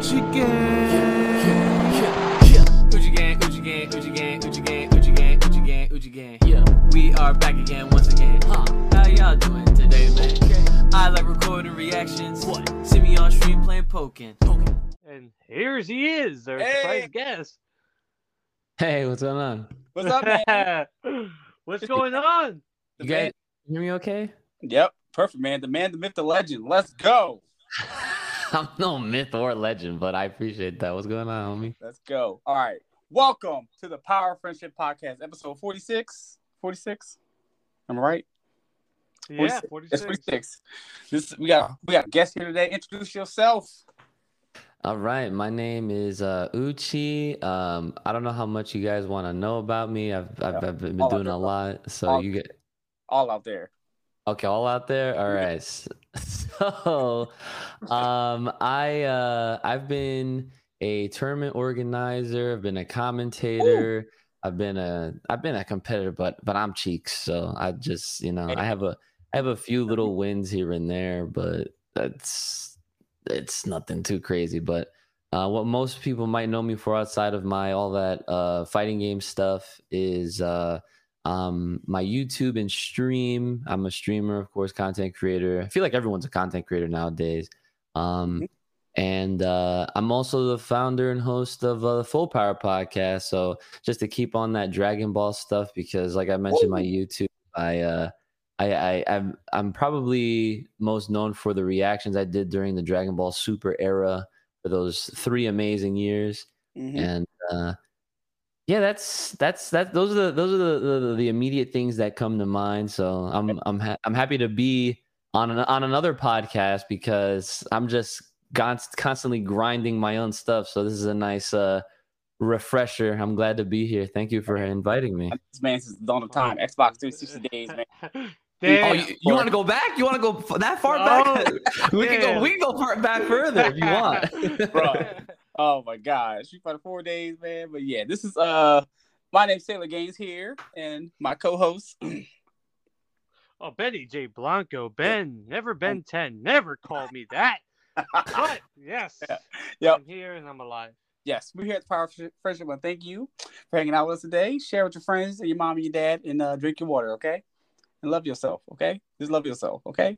Uchi Gang. Uchi Gang, Uchi Gang, Uchi Gang, Uchi Gang, Uchi Gang, Uchi Gang, Uchi Gang. Yeah. We are back again once again. Huh. How y'all doing today, man? I like recording reactions. What? See me on stream playing Pokken. Pokken. And here's he is, our Hey. surprise guest. Hey, what's going on? What's up, man? What's going on? You guys hear me okay? Yep, perfect, man. The man, the myth, the legend. Let's go. I'm no myth or legend, but I appreciate that. What's going on, homie? Let's go. All right. Welcome to the Power of Friendship Podcast, episode 46. 46? Am I right? Yeah, 46. 46. It's 46. This we got we got a guest here today. Introduce yourself. All right, my name is uh, Uchi. Um, I don't know how much you guys want to know about me. I've I've, I've been All doing a lot, so All- you get All out there. Okay. All out there. All right. So, um, I uh, I've been a tournament organizer. I've been a commentator. I've been a I've been a competitor, but but I'm cheeks, so I just you know I have a I have a few little wins here and there, but that's it's nothing too crazy. But uh, what most people might know me for outside of my all that uh, fighting game stuff is uh, um, my YouTube and stream. I'm a streamer, of course, content creator. I feel like everyone's a content creator nowadays. Um, Mhm. and uh, I'm also the founder and host of uh, the Full Power podcast. So just to keep on that Dragon Ball stuff, because like I mentioned, my YouTube, I uh, I, I I'm I'm probably most known for the reactions I did during the Dragon Ball Super era for those three amazing years, Mhm. and uh, yeah, that's that's that. Those are the those are the, the the immediate things that come to mind. So I'm I'm ha- I'm happy to be on an, on another podcast because I'm just const- constantly grinding my own stuff. So this is a nice uh refresher. I'm glad to be here. Thank you for inviting me. This man since the dawn of time. Xbox 360 days, man. Damn. Oh, you, you want to go back? You want to go that far back? we can go. We can go far back further if you want. Bro. Oh my gosh. Street Fighter four days, man. But yeah, this is uh my name's Sailor Gainz here, and my co-host. Oh, Benny J. Blanco. Ben. Never been 10. Never called me that. But, yes. Yep. I'm here and I'm alive. yes, we're here at the Power of Friendship. And thank you for hanging out with us today. Share with your friends and your mom and your dad, and uh, drink your water, okay? And love yourself, okay? Just love yourself, okay?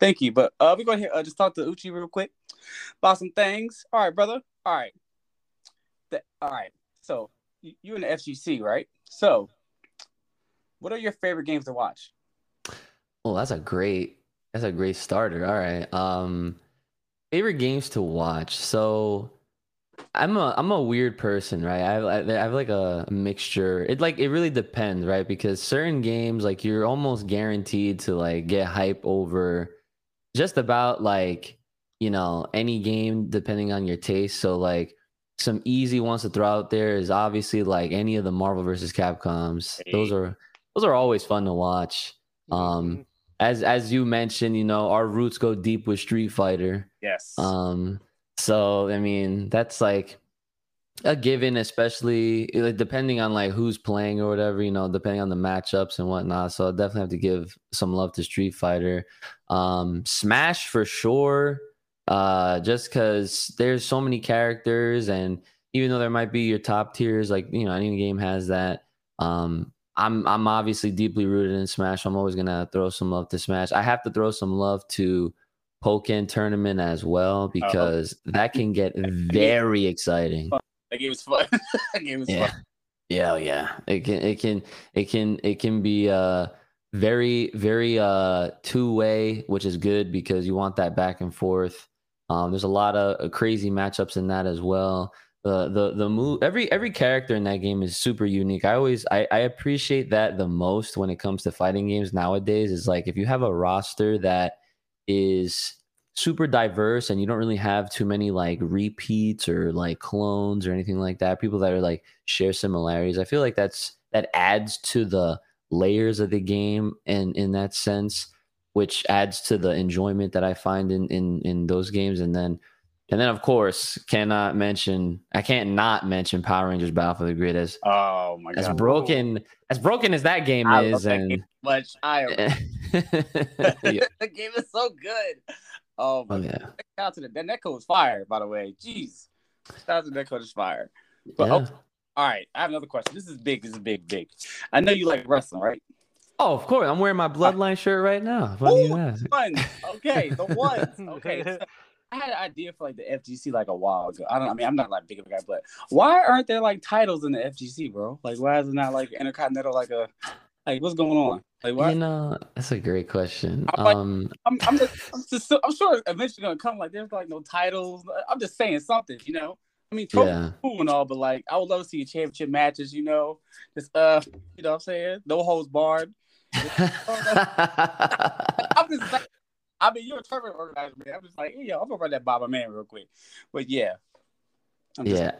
Thank you. But uh, we're going to uh, just talk to Uchi real quick about some things. All right, brother. All right. The, all right. So you, you in the FGC, right? So, what are your favorite games to watch? Oh, that's a great that's a great starter. All right. Um favorite games to watch. So I'm a I'm a weird person, right? I I, I have like a mixture. It like it really depends, right? Because certain games like you're almost guaranteed to like get hype over just about like, you know, any game depending on your taste. So like some easy ones to throw out there is obviously like any of the Marvel versus Capcoms. Those are those are always fun to watch. Um, as as you mentioned, you know, our roots go deep with Street Fighter. Yes. Um, so I mean, that's like a given, especially like, depending on like who's playing or whatever, you know, depending on the matchups and whatnot. So I definitely have to give some love to Street Fighter. Um, Smash for sure. Uh, just because there's so many characters, and even though there might be your top tiers, like you know, any game has that. Um, I'm I'm obviously deeply rooted in Smash. I'm always gonna throw some love to Smash. I have to throw some love to Pokken tournament as well because that can get very exciting. That game was fun. that game was Yeah. fun. Yeah, oh, yeah. It can it can it can it can be uh very very uh two way, which is good because you want that back and forth. Um there's a lot of uh, crazy matchups in that as well. The the the move every every character in that game is super unique. I always I, I appreciate that the most when it comes to fighting games nowadays is like if you have a roster that is super diverse and you don't really have too many like repeats or like clones or anything like that people that are like share similarities i feel like that's that adds to the layers of the game and in that sense which adds to the enjoyment that i find in in in those games and then and then of course cannot mention i can't not mention power rangers battle for the grid as Oh my god as broken as broken as that game I is and much. I the game is so good. Oh, Oh yeah. Shout out to the that netcode is fire, by the way. Jeez. Shout out to is fire. But Yeah. oh, all right, I have another question. This is big. This is big, big. I know you like wrestling, right? Oh, of course. I'm wearing my bloodline shirt right now. What do you Ooh. One. Okay, the ones. Okay. so I had an idea for like the FGC like a while ago. I don't. I mean, I'm not like big of a guy, but why aren't there like titles in the FGC, bro? Like, why is it not like Intercontinental? Like a like, what's going on? Like, why? You know, that's a great question. I'm like- Um, I'm, I'm just, I'm just, I'm sure eventually gonna come. Like, there's like no titles. I'm just saying something, you know. I mean, yeah. cool and all, but like, I would love to see championship matches. You know, just uh, you know, what I'm saying no holds barred. I'm just like, I mean, you're a tournament organizer, man. I'm just like, hey, yo, I'm gonna run that Baba Man real quick. But yeah, yeah.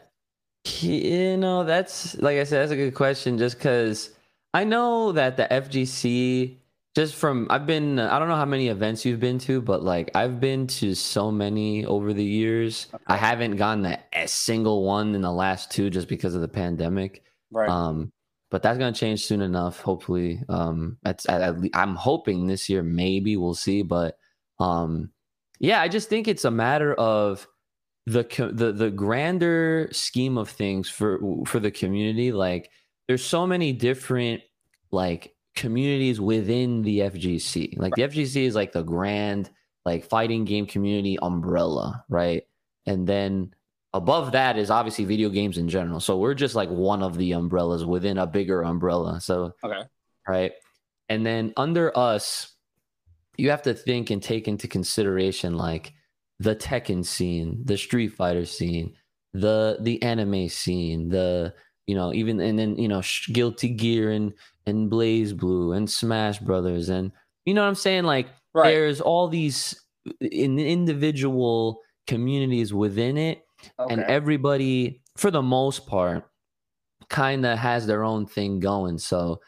You know, that's like I said, that's a good question. Just because I know that the FGC, just from I've been, I don't know how many events you've been to, but like I've been to so many over the years. I haven't gone to a single one in the last two just because of the pandemic. right. Um, but that's gonna change soon enough. Hopefully, um, that's at, at le- I'm hoping this year. Maybe we'll see, but um, yeah, I just think it's a matter of the the the grander scheme of things for for the community. Like, there's so many different like communities within the FGC. Like the FGC is like the grand like fighting game community umbrella, right? And then above that is obviously video games in general. So we're just like one of the umbrellas within a bigger umbrella. So okay. right? And then under us, you have to think and take into consideration like the Tekken scene, the Street Fighter scene, the the anime scene, the you know even and then you know Guilty Gear and and BlazBlue and Smash Brothers and you know what I'm saying like Right. there's all these in individual communities within it Okay. and everybody for the most part kind of has their own thing going so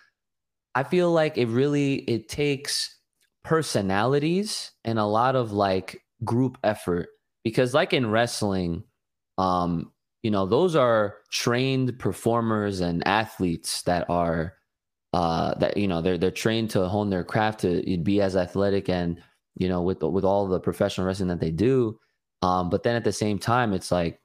i feel like it really it takes personalities and a lot of like group effort because like in wrestling um you know those are trained performers and athletes that are uh that you know they're they're trained to hone their craft to be as athletic and you know with with all the professional wrestling that they do um but then at the same time it's like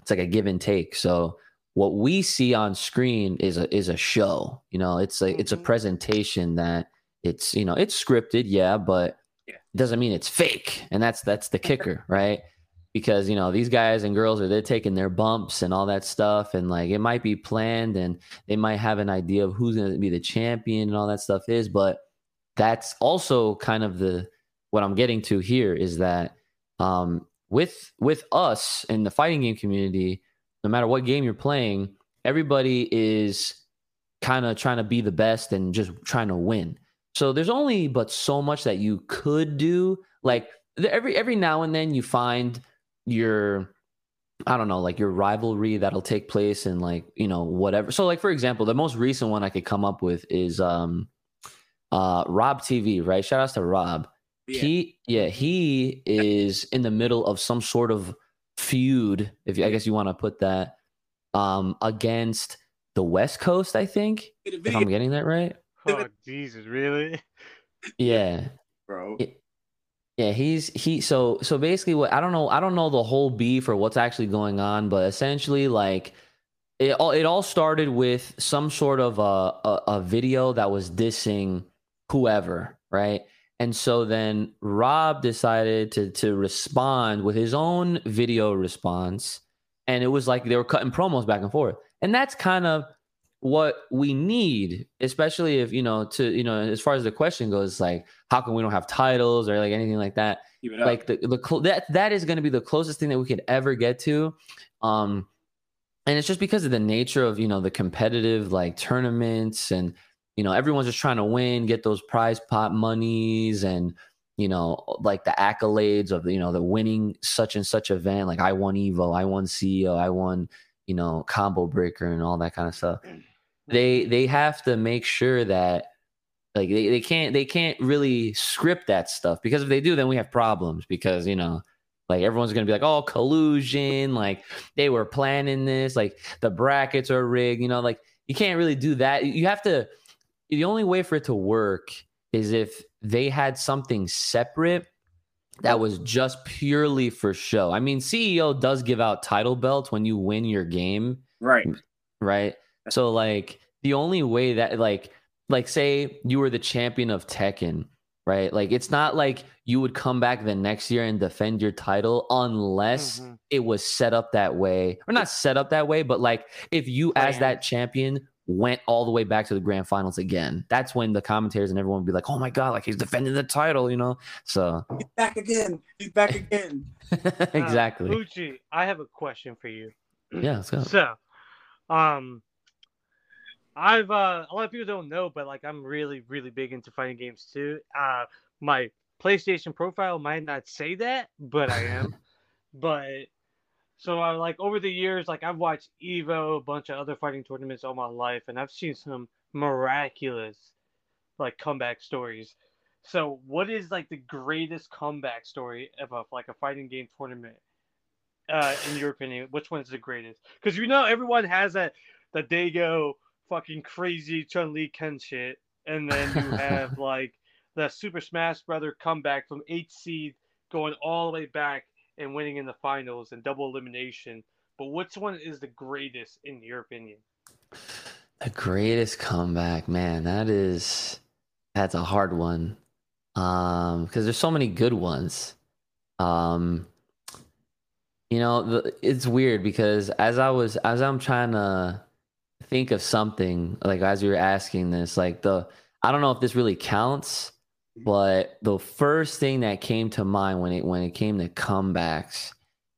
it's like a give and take so what we see on screen is a is a show you know it's a it's a Mhm. presentation that it's you know it's scripted yeah but Yeah. it doesn't mean it's fake and that's that's the kicker right because you know these guys and girls are they're taking their bumps and all that stuff and like it might be planned and they might have an idea of who's going to be the champion and all that stuff is but that's also kind of the what i'm getting to here is that um with with us in the fighting game community no matter what game you're playing everybody is kind of trying to be the best and just trying to win. So there's only but so much that you could do like every every now and then you find your I don't know, like your rivalry that'll take place and like, you know, whatever. So like for example, the most recent one I could come up with is um uh Rob TV, right? Shout outs to Rob. Yeah. He yeah, he is in the middle of some sort of feud, if you, I guess you want to put that, um, against the West Coast, I think. If I'm getting that right. Oh Jesus, really? Yeah. bro. It- Yeah, he's he so so basically what I don't know I don't know the whole beef or what's actually going on, but essentially like it all it all started with some sort of a, a a video that was dissing whoever, right? And so then Rob decided to to respond with his own video response, and it was like they were cutting promos back and forth, and that's kind of what we need, especially if you know to you know as far as the question goes, like how come we don't have titles or like anything like that Keep it up. like the, the cl- that that is going to be the closest thing that we could ever get to um and it's just because of the nature of you know the competitive like tournaments and you know everyone's just trying to win get those prize pot monies and you know like the accolades of you know the winning such and such event like i won evo i won ceo i won you know combo breaker and all that kind of stuff mm. they they have to make sure that like they, they can't they can't really script that stuff because if they do then we have problems because you know like everyone's gonna be like oh collusion like they were planning this like the brackets are rigged you know like you can't really do that. You have to the only way for it to work is if they had something separate that was just purely for show. I mean, CEO does give out title belts when you win your game, Right. right? So like the only way that like like say you were the champion of Tekken, right? Like it's not like you would come back the next year and defend your title unless Mhm. it was set up that way. Or not set up that way, but like if you as that champion went all the way back to the grand finals again, that's when the commentators and everyone would be like, "Oh my god, like he's defending the title," you know? So He's back again. He's back again. exactly. Uchi, I have a question for you. yeah, let's go. So, um, I've uh, a lot of people don't know, but like I'm really, really big into fighting games too. Uh, my PlayStation profile might not say that, but I am. but so I like over the years, like I've watched Evo, a bunch of other fighting tournaments all my life, and I've seen some miraculous like comeback stories. So, what is like the greatest comeback story of a, like a fighting game tournament? Uh, in your opinion, which one's the greatest? Because you know everyone has that that they go fucking crazy Chun Li Ken shit, and then you have like the Super Smash Brother comeback from eight seed going all the way back and winning in the finals and double elimination. But which one is the greatest in your opinion? The greatest comeback, man, that is that's a hard one. Um, because there's so many good ones. Um, you know, the, it's weird because as I was as I'm trying to think of something, like as you were asking this, like the I don't know if this really counts, but the first thing that came to mind when it when it came to comebacks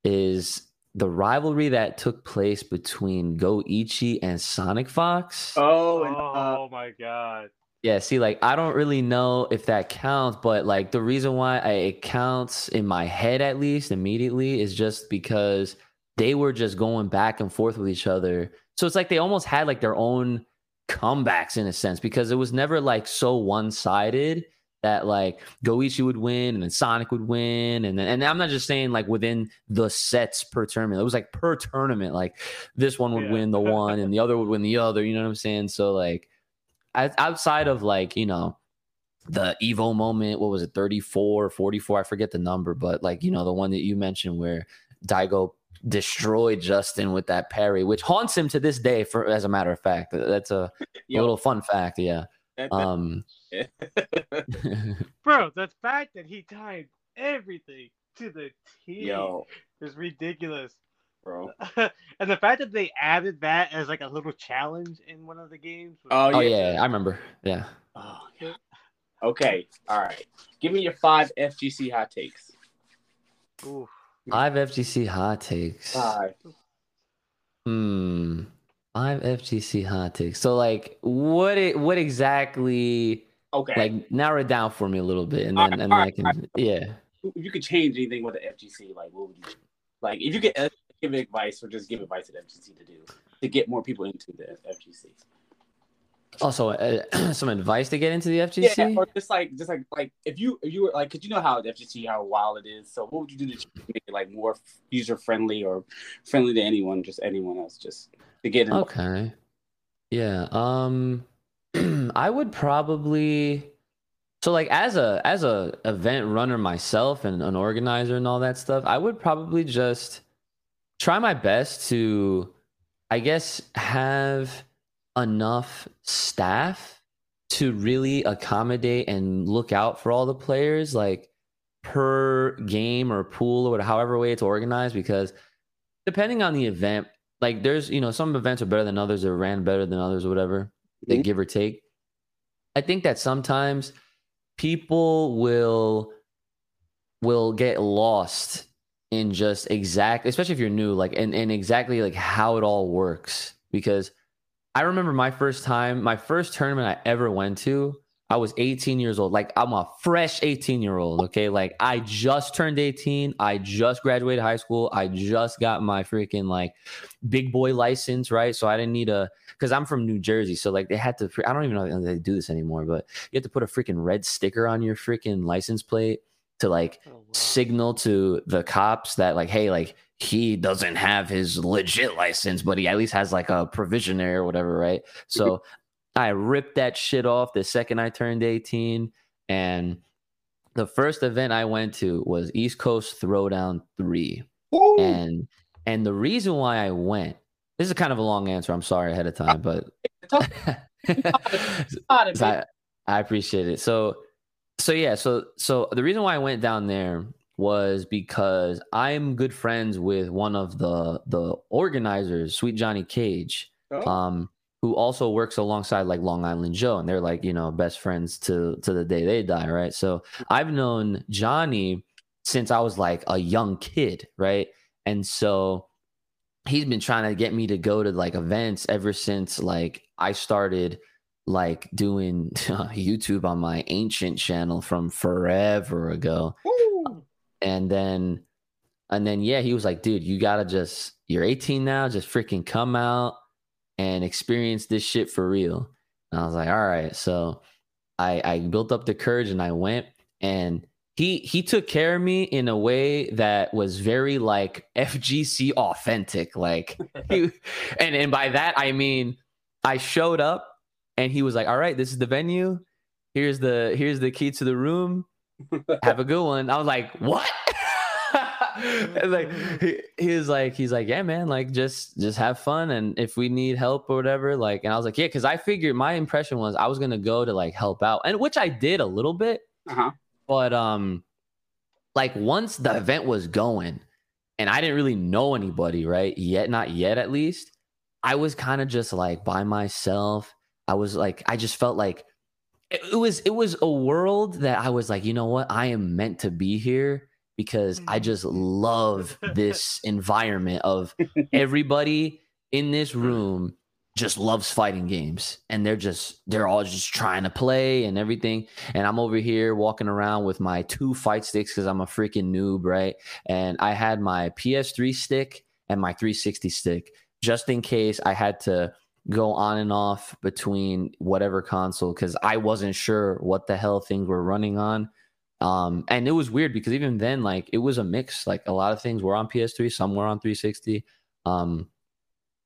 is the rivalry that took place between Goichi and Sonic Fox. Oh, and uh, Oh my god. Yeah, see, like I don't really know if that counts, but like the reason why I, it counts in my head at least immediately is just because they were just going back and forth with each other. So it's like they almost had like their own comebacks in a sense because it was never like so one sided that like Goichi would win and then Sonic would win and then and I'm not just saying like within the sets per tournament. It was like per tournament. Like this one would Yeah. win the one and the other would win the other. You know what I'm saying? So like outside of like you know the evo moment what was it 34 44 i forget the number but like you know the one that you mentioned where daigo destroyed justin with that parry which haunts him to this day for as a matter of fact that's a, a little fun fact yeah um Bro, the fact that he timed everything to the T yo, is ridiculous. bro. and the fact that they added that as like a little challenge in one of the games. was- Oh, oh yeah. yeah i remember yeah Oh, yeah. Okay, all right. Give me your five FGC hot takes. Oof. five fgc hot takes Five. hmm five fgc hot takes so like what it what exactly Okay. like narrow it down for me a little bit and All then right, and then I can right. yeah. if you could change anything with the FGC, like what would you do? Like if you could uh, give advice or just give advice to the FGC to do to get more people into the FGC. Also, uh, some advice to get into the FGC. Yeah, or just like just like like if you if you were like, cause you know how the FGC how wild it is. So what would you do to make it like more user friendly or friendly to anyone, just anyone else, just to get in? Okay. Yeah. Um I would probably so like as a as a event runner myself and an organizer and all that stuff, I would probably just try my best to I guess have enough staff to really accommodate and look out for all the players like per game or pool or however way it's organized because depending on the event like there's you know some events are better than others or ran better than others or whatever they Mhm. give or take i think that sometimes people will will get lost in just exact especially if you're new like and, and exactly like how it all works because i remember my first time my first tournament i ever went to i was 18 years old. Like i'm a fresh 18 year old okay? Like i just turned 18 i just graduated high school. I just got my freaking like big boy license right? So i didn't need a because i'm from new jersey. So like they had to i don't even know if they do this anymore but you have to put a freaking red sticker on your freaking license plate to like Oh, wow. signal to the cops that like hey like he doesn't have his legit license but he at least has like a provisionary or whatever right? So i ripped that shit off the second i turned 18 and the first event I went to was East Coast Throwdown 3. Woo! And and the reason why I went, this is kind of a long answer. I'm sorry ahead of time, but Talk about it, So. I, I appreciate it. So so yeah, so so the reason why I went down there was because I'm good friends with one of the the organizers, Sweet Johnny Cage, Oh, um, who also works alongside like Long Island Joe, and they're like you know best friends to to the day they die, right? So mm-hmm. I've known Johnny since I was like a young kid, right? And so he's been trying to get me to go to like events ever since like I started like doing YouTube on my ancient channel from forever ago. woo! And then and then yeah, he was like, dude, you gotta just you're 18 now, just freaking come out and experience this shit for real. And I was like, all right. So I I built up the courage and I went and he he took care of me in a way that was very like FGC authentic. Like he, and and by that I mean I showed up and he was like, "All right, this is the venue. Here's the here's the key to the room. Have a good one." I was like, "What?" And, like he, he was like he's like, "Yeah, man, like just just have fun and if we need help or whatever, like." And I was like, "Yeah, cuz I figured my impression was I was going to go to like help out." And which I did a little bit, Uh-huh. but um like once the event was going and I didn't really know anybody, right? Yet not yet at least. I was kind of just like by myself. I was like I just felt like it, it was it was a world that I was like, you know what? I am meant to be here because I mm. just love this environment of everybody in this mm. room just loves fighting games and they're just they're all just trying to play and everything. And i'm over here walking around with my two fight sticks because i'm a freaking noob right? And i had my ps3 stick and my 360 stick just in case i had to go on and off between whatever console because i wasn't sure what the hell things were running on um and it was weird because even then like it was a mix. Like a lot of things were on ps3 some were on 360 um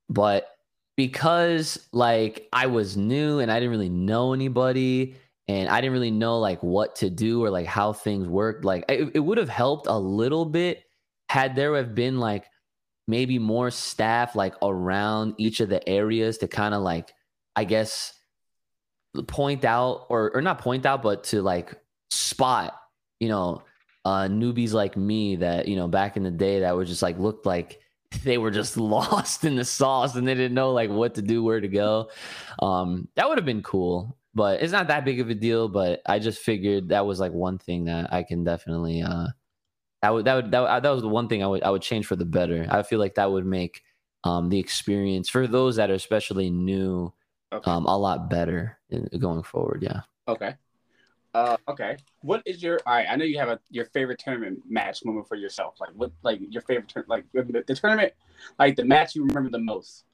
but because like I was new and I didn't really know anybody and I didn't really know like what to do or like how things worked, like it, it would have helped a little bit had there have been like maybe more staff like around each of the areas to kind of like I guess point out or or not point out but to like spot, you know, uh newbies like me that, you know, back in the day that were just like looked like they were just lost in the sauce and they didn't know like what to do, where to go. Um, that would have been cool, but it's not that big of a deal. But I just figured that was like one thing that I can definitely uh, that would that would that, would- that was the one thing I would I would change for the better. I feel like that would make um the experience for those that are especially new Okay. um a lot better in, going forward. Yeah. Okay. Uh, okay. What is your? All right. I know you have a your favorite tournament match moment for yourself. Like what? Like your favorite turn? Like the, the tournament? Like the match you remember the most?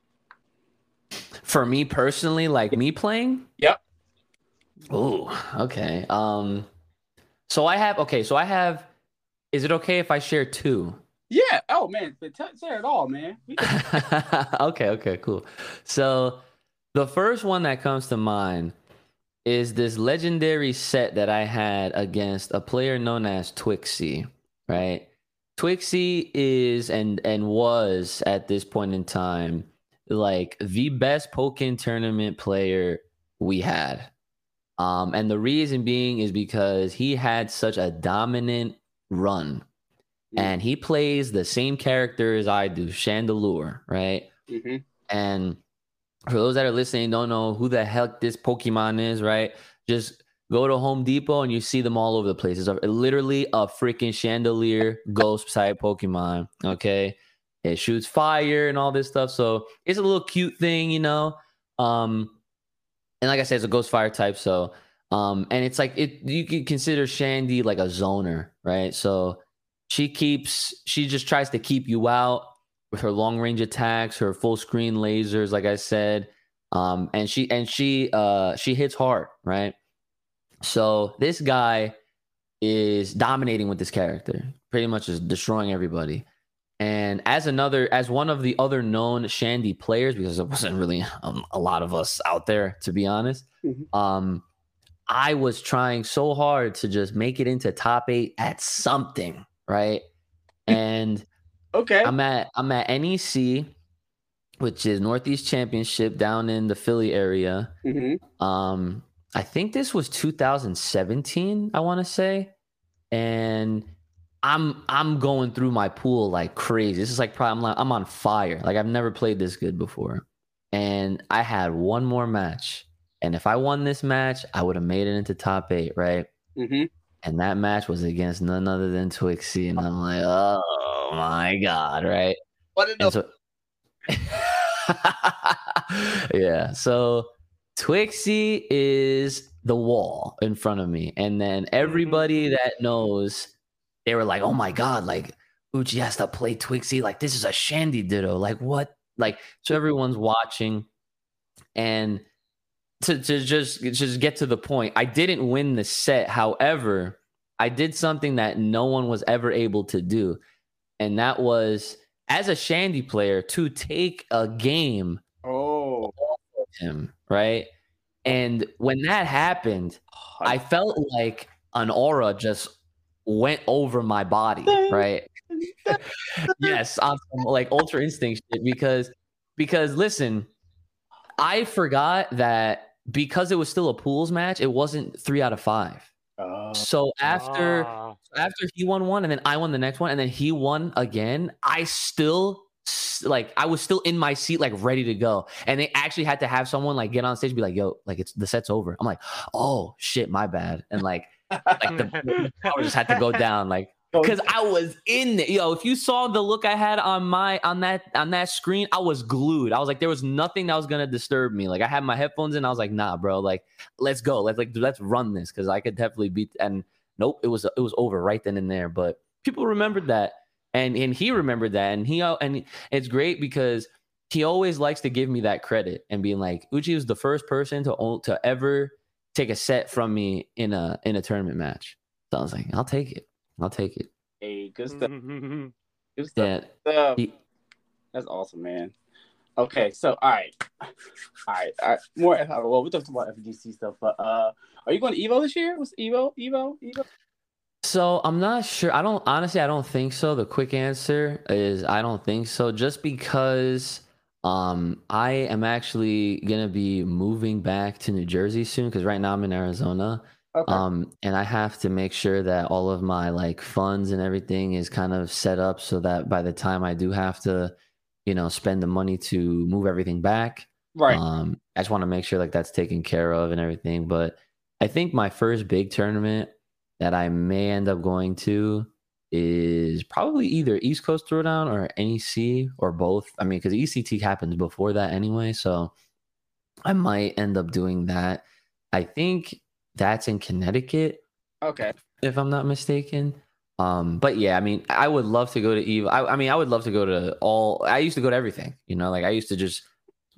For me personally, like me playing. Yep. Oh, okay. Um, so I have okay. So I have. Is it okay if I share two? Yeah. Oh man, say it all, man. Okay, okay, cool. So the first one that comes to mind is this legendary set that I had against a player known as Twixxie, right? Twixxie is and and was at this point in time like the best Pokken tournament player we had. Um, and the reason being is because he had such a dominant run and he plays the same character as I do, Chandelure, right? Mhm. And for those that are listening, don't know who the heck this Pokemon is, right? Just go to Home Depot and you see them all over the place. It's a, literally a freaking chandelier ghost type Pokemon. Okay. It shoots fire and all this stuff. So it's a little cute thing, you know. Um, and like I said, it's a ghost fire type. So um, and it's like it you can consider Shandy like a zoner, right? So she keeps she just tries to keep you out with her long range attacks, her full screen lasers, like I said. Um, and she and she uh she hits hard, right? So this guy is dominating with this character, pretty much is destroying everybody. And as another, as one of the other known Shandy players, because there wasn't really um, a lot of us out there, to be honest, Mhm. um, I was trying so hard to just make it into top eight at something, right? And Okay. I'm at I'm at NEC, which is Northeast Championship down in the Philly area. hmm Um, I think this was 2017, I want to say, and I'm I'm going through my pool like crazy. This is like probably I'm, like, I'm on fire. Like I've never played this good before, and I had one more match, and if I won this match, I would have made it into top eight, right? hmm And that match was against none other than Twixxie, and I'm like, oh my god, right? What And so, yeah. So Twixxie is the wall in front of me, and then everybody mm-hmm. that knows, they were like, "Oh my god!" Like Uchi has to play Twixxie. Like this is a Shandy Ditto. Like what? Like so everyone's watching, and to to just just get to the point, I didn't win the set. However, I did something that no one was ever able to do, and that was as a Shandy player to take a game Oh. him, right? And when that happened, I felt like an aura just went over my body, right? yes, on some like ultra instinct shit because because listen, I forgot that because it was still a pools match, it wasn't three out of five. Oh. So after Ah. After he won one and then I won the next one and then he won again, I still like I was still in my seat like ready to go. And they actually had to have someone like get on stage and be like, "Yo, like it's the set's over." I'm like, "Oh, shit, my bad." And like like the, the power just had to go down like oh, because I was in it. Yo, if you saw the look I had on my on that on that screen, I was glued. I was like, there was nothing that was gonna disturb me. Like I had my headphones in. I was like, nah, bro. Like, let's go. Let's like let's run this because I could definitely beat. And nope, it was it was over right then and there. But people remembered that, and and he remembered that, and he and it's great because he always likes to give me that credit and being like, Uchi was the first person to own, to ever take a set from me in a in a tournament match. So I was like, I'll take it. I'll take it. Hey, good stuff. Mhm. Good stuff. Yeah. That's awesome, man. Okay, so all right, all right, all right. More well, we talked about FGC stuff, but uh, are you going to Evo this year? What's Evo? Evo? Evo? So I'm not sure. I don't honestly. I don't think so. The quick answer is I don't think so. Just because um I am actually gonna be moving back to New Jersey soon because right now I'm in Arizona. Okay. Um and I have to make sure that all of my like funds and everything is kind of set up so that by the time I do have to, you know, spend the money to move everything back, right. um, I just want to make sure like that's taken care of and everything. But I think my first big tournament that I may end up going to is probably either East Coast Throwdown or NEC or both. I mean, because ECT happens before that anyway, so I might end up doing that. I think that's in Connecticut okay. if I'm not mistaken. Um, but yeah, I mean, I would love to go to Eve. I, I mean, I would love to go to all. I used to go to everything. You know, like I used to just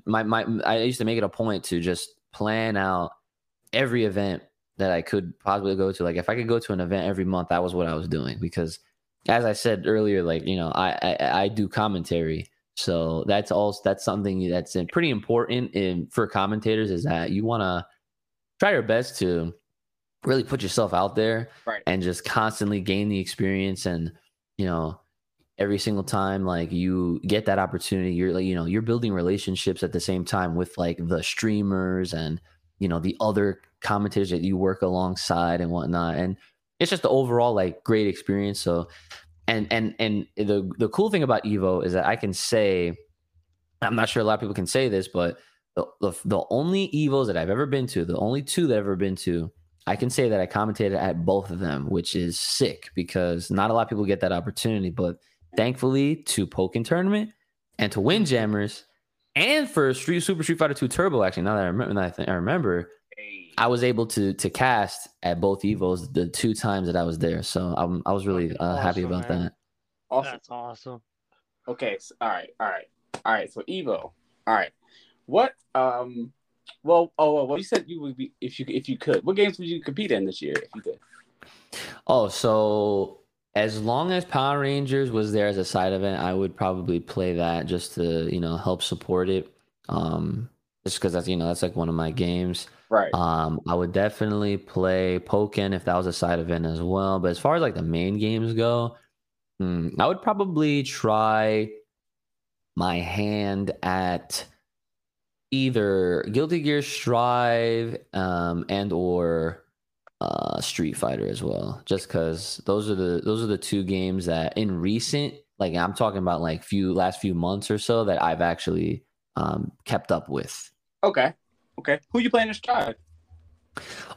my my. I used to make it a point to just plan out every event that I could possibly go to. Like if I could go to an event every month, that was what I was doing because, as I said earlier, like you know, I I, I do commentary. So that's also that's something that's pretty important in for commentators is that you want to try your best to really put yourself out there Right. and just constantly gain the experience and you know every single time like you get that opportunity you're like you know you're building relationships at the same time with like the streamers and you know the other commentators that you work alongside and whatnot and it's just the overall like great experience so and and and the the cool thing about evo is that i can say i'm not sure a lot of people can say this but the, the, the only evos that i've ever been to the only two that i've ever been to I can say that I commentated at both of them, which is sick because not a lot of people get that opportunity. But thankfully, to Pokken tournament and to Windjammers and for Street Super Street Fighter 2 Turbo, actually, now that I remember, that I, think, I remember, I was able to to cast at both Evos the two times that I was there. So I'm, I was really uh, happy Awesome, about man. that. Awesome. That's awesome. Okay. So, all right. All right. All right. So Evo. All right. What? Um. Well. Oh. Well. You said you would be if you if you could. What games would you compete in this year if you could? Oh, so as long as Power Rangers was there as a side event, I would probably play that just to, you know, help support it. Um, just because that's you know that's like one of my games. Right. Um, I would definitely play Pokken if that was a side event as well. But as far as like the main games go, hmm, I would probably try my hand at either Guilty Gear Strive um, and or uh, Street Fighter as well. Just because those are the those are the two games that in recent like I'm talking about like few last few months or so that I've actually um, kept up with. Okay. Okay. Who you playing this tribe?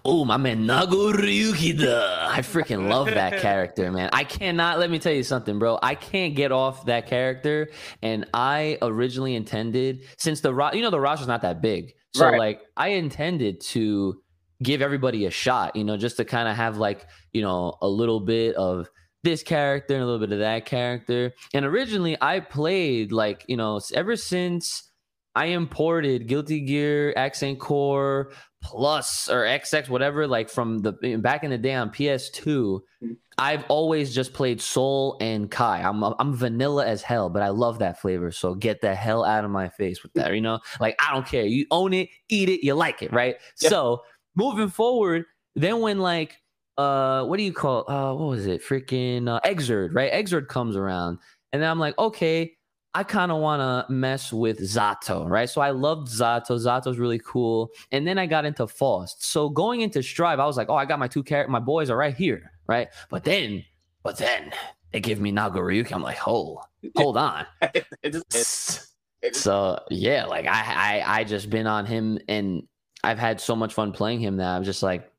Oh, my man Nagoriyuki-da. I freaking love that character, man. I cannot let me tell you something, bro. I can't get off that character. And I originally intended, since the you know the roster's not that big. So Right. like I intended to give everybody a shot, you know, just to kind of have like, you know, a little bit of this character and a little bit of that character. And originally I played like, you know, ever since I imported Guilty Gear, Accent Core, Plus or XX, whatever, like from the back in the day on PS2, Mhm. I've always just played Sol and Ky. I'm I'm vanilla as hell, but I love that flavor. So get the hell out of my face with that. You know, like I don't care. You own it, eat it, you like it, right? Yeah. So moving forward, then when like uh what do you call uh what was it? Freaking uh, Xrd, right? Xrd comes around, and then I'm like, okay, I kind of want to mess with Zato, right? So I loved Zato. Zato's really cool. And then I got into Faust. So going into Strive, I was like, oh, I got my two characters. My boys are right here, right? But then, but then they give me Nagoriyuki. I'm like, hold, hold on. it just, it, it, So yeah, like I, I, I just been on him, and I've had so much fun playing him that I'm just like,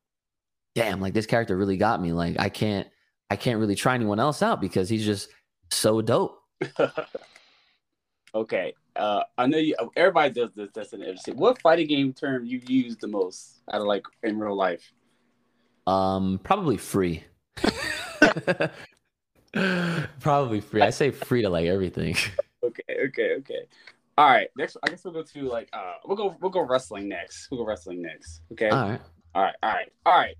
damn, like this character really got me. Like I can't, I can't really try anyone else out because he's just so dope. okay. Uh, I know you. Everybody does this. That's an interesting. What fighting game term you use the most out of like in real life? Um, probably free. probably free. I say free to like everything. Okay. Okay. Okay. All right. Next, I guess we'll go to like uh, we'll go we'll go wrestling next. We'll go wrestling next. Okay. All right. All right, all right, all right.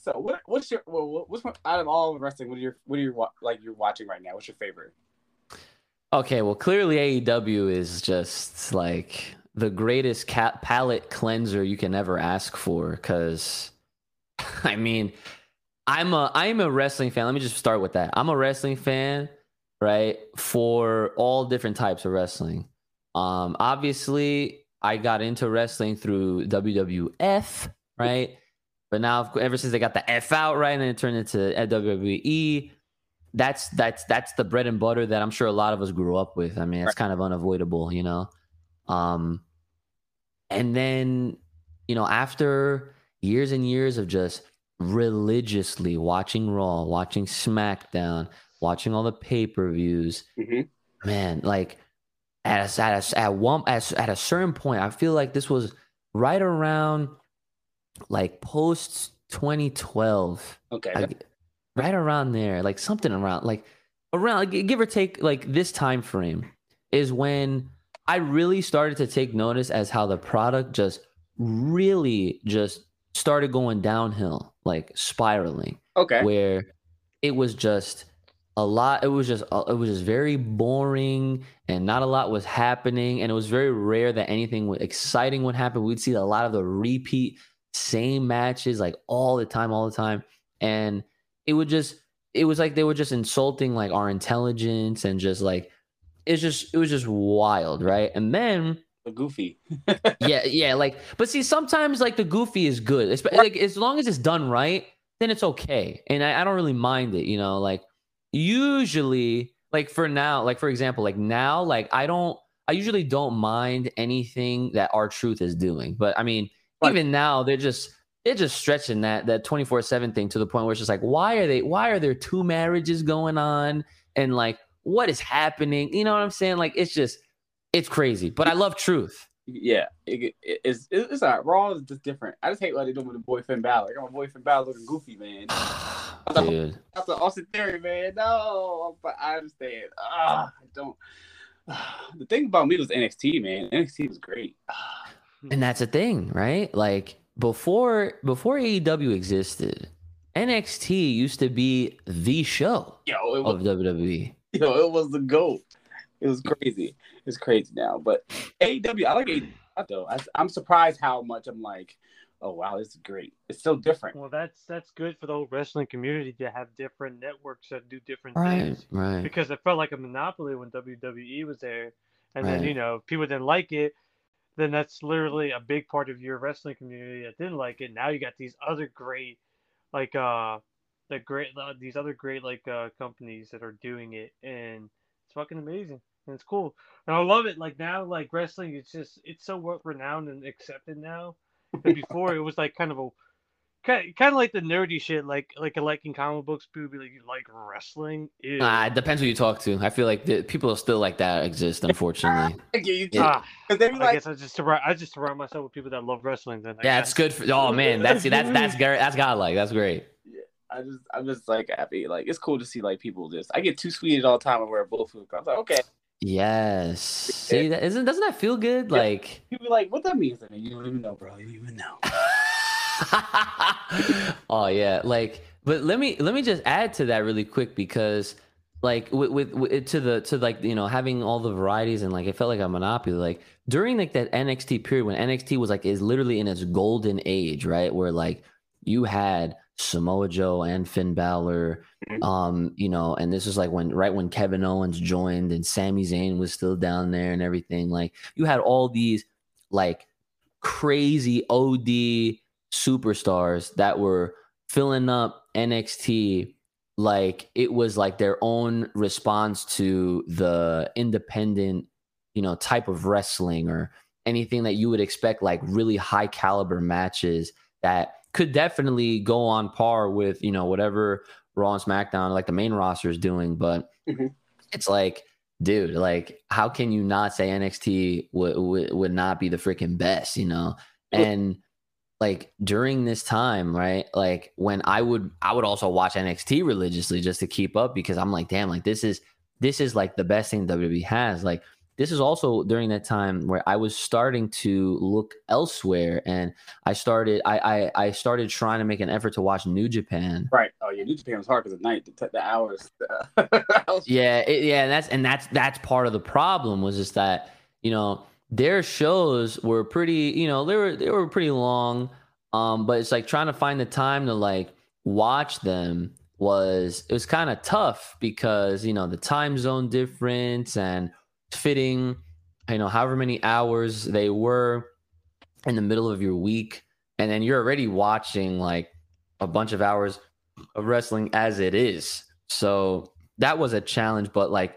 So, what, what's your well, what- what's one- out of all wrestling? What are your what are your like you're watching right now? What's your favorite? Okay, well, clearly AEW is just like the greatest cat palette cleanser you can ever ask for. Because, I mean, I'm a I'm a wrestling fan. Let me just start with that. I'm a wrestling fan, right? For all different types of wrestling. Um, obviously, I got into wrestling through WWF, right? But now, ever since they got the F out, right, and it turned into WWE, that's that's that's the bread and butter that I'm sure a lot of us grew up with. I mean, it's kind of unavoidable, you know. Um, and then, you know, after years and years of just religiously watching Raw, watching SmackDown, watching all the pay per views, Mhm. man, like at a, at a, at one at, at a certain point, I feel like this was right around like post 2012 Okay, I- right around there, like something around, like around, give or take, like this time frame is when I really started to take notice as how the product just really just started going downhill, like spiraling, okay, where it was just a lot. It was just uh, it was just very boring, and not a lot was happening, and it was very rare that anything exciting would happen. We'd see a lot of the repeat same matches like all the time, all the time, and it would just it was like they were just insulting like our intelligence and just like it's just it was just wild, right? And then the goofy. yeah, yeah, like but see, sometimes like the goofy is good. It's, like as long as it's done right, then it's okay, and I, I don't really mind it. You know, like usually, like for now, like for example, like now, like I don't, I usually don't mind anything that R-Truth is doing. But I mean, Right. even now, they're just they're just stretching that that twenty four seven thing to the point where it's just like, why are they? Why are there two marriages going on? And like, what is happening? You know what I'm saying? Like, it's just it's crazy. But I love truth. Yeah, it, it, it's it's all right. Raw is just different. I just hate what they doing with the boy Finn Balor. Like, my boy Finn Balor looking goofy, man. Dude. That's an Austin Theory, man. No, but I understand. Ah, I don't. the thing about me was NXT, man. NXT was great. And that's a thing, right? Like before before AEW existed, NXT used to be the show Yo, it was of WWE. Yo, it was the goat. It was crazy. It's crazy now, but AEW, I like AEW. though. I, I'm surprised how much I'm like, oh wow, this is great. It's so different. Well, that's that's good for the whole wrestling community to have different networks that do different Right, things. right. Because it felt like a monopoly when WWE was there, and then you know people didn't like it. Then that's literally a big part of your wrestling community that didn't like it. Now you got these other great, like uh, the great uh, these other great like uh companies that are doing it, and it's fucking amazing and it's cool. And I love it. Like now, like wrestling, it's just it's so renowned and accepted now. And before it was like kind of a kind kind of like the nerdy shit, like like liking comic books. People be like, "You like wrestling?" Ew. Ah, it depends who you talk to. I feel like the, people are still like that exist, unfortunately. I get you. Yeah. Ah, Because they be I guess I just surround I just surround myself with people that love wrestling. Then I yeah, guess. it's good for. Oh man, that's that's that's great. That's godlike. That's great. I just, I'm just like happy. Like it's cool to see like people just. I get too sweeted all the time. I wear both of them. I was like, okay. Yes. See that isn't doesn't that feel good? Yeah. Like People be like, what that means? I mean, you don't even know, bro. You don't even know. oh yeah, like but let me let me just add to that really quick because like with, with, with to the to like you know having all the varieties and like it felt like a monopoly like during like that NXT period when NXT was like is literally in its golden age right where like you had Samoa Joe and Finn Balor Mhm. um you know and this was like when right when Kevin Owens joined and Sami Zayn was still down there and everything like you had all these like crazy OD superstars that were filling up NXT like it was like their own response to the independent, you know, type of wrestling or anything that you would expect like really high caliber matches that could definitely go on par with, you know, whatever Raw and SmackDown like the main roster is doing, but Mhm. it's like dude, like how can you not say NXT would would, would not be the freaking best, you know? And like during this time, right? Like when I would I would also watch NXT religiously just to keep up because I'm like, damn, like this is this is like the best thing WWE has. Like this is also during that time where I was starting to look elsewhere and I started I I, I started trying to make an effort to watch New Japan. Right. Oh yeah, New Japan was hard because at night, the, the hours. Yeah, it, yeah, and that's and that's that's part of the problem was just that you know their shows were pretty, you know, they were they were pretty long, um, but it's like trying to find the time to like watch them was it was kind of tough because you know the time zone difference and fitting, you know, however many hours they were in the middle of your week, and then you're already watching like a bunch of hours of wrestling as it is. So that was a challenge, but like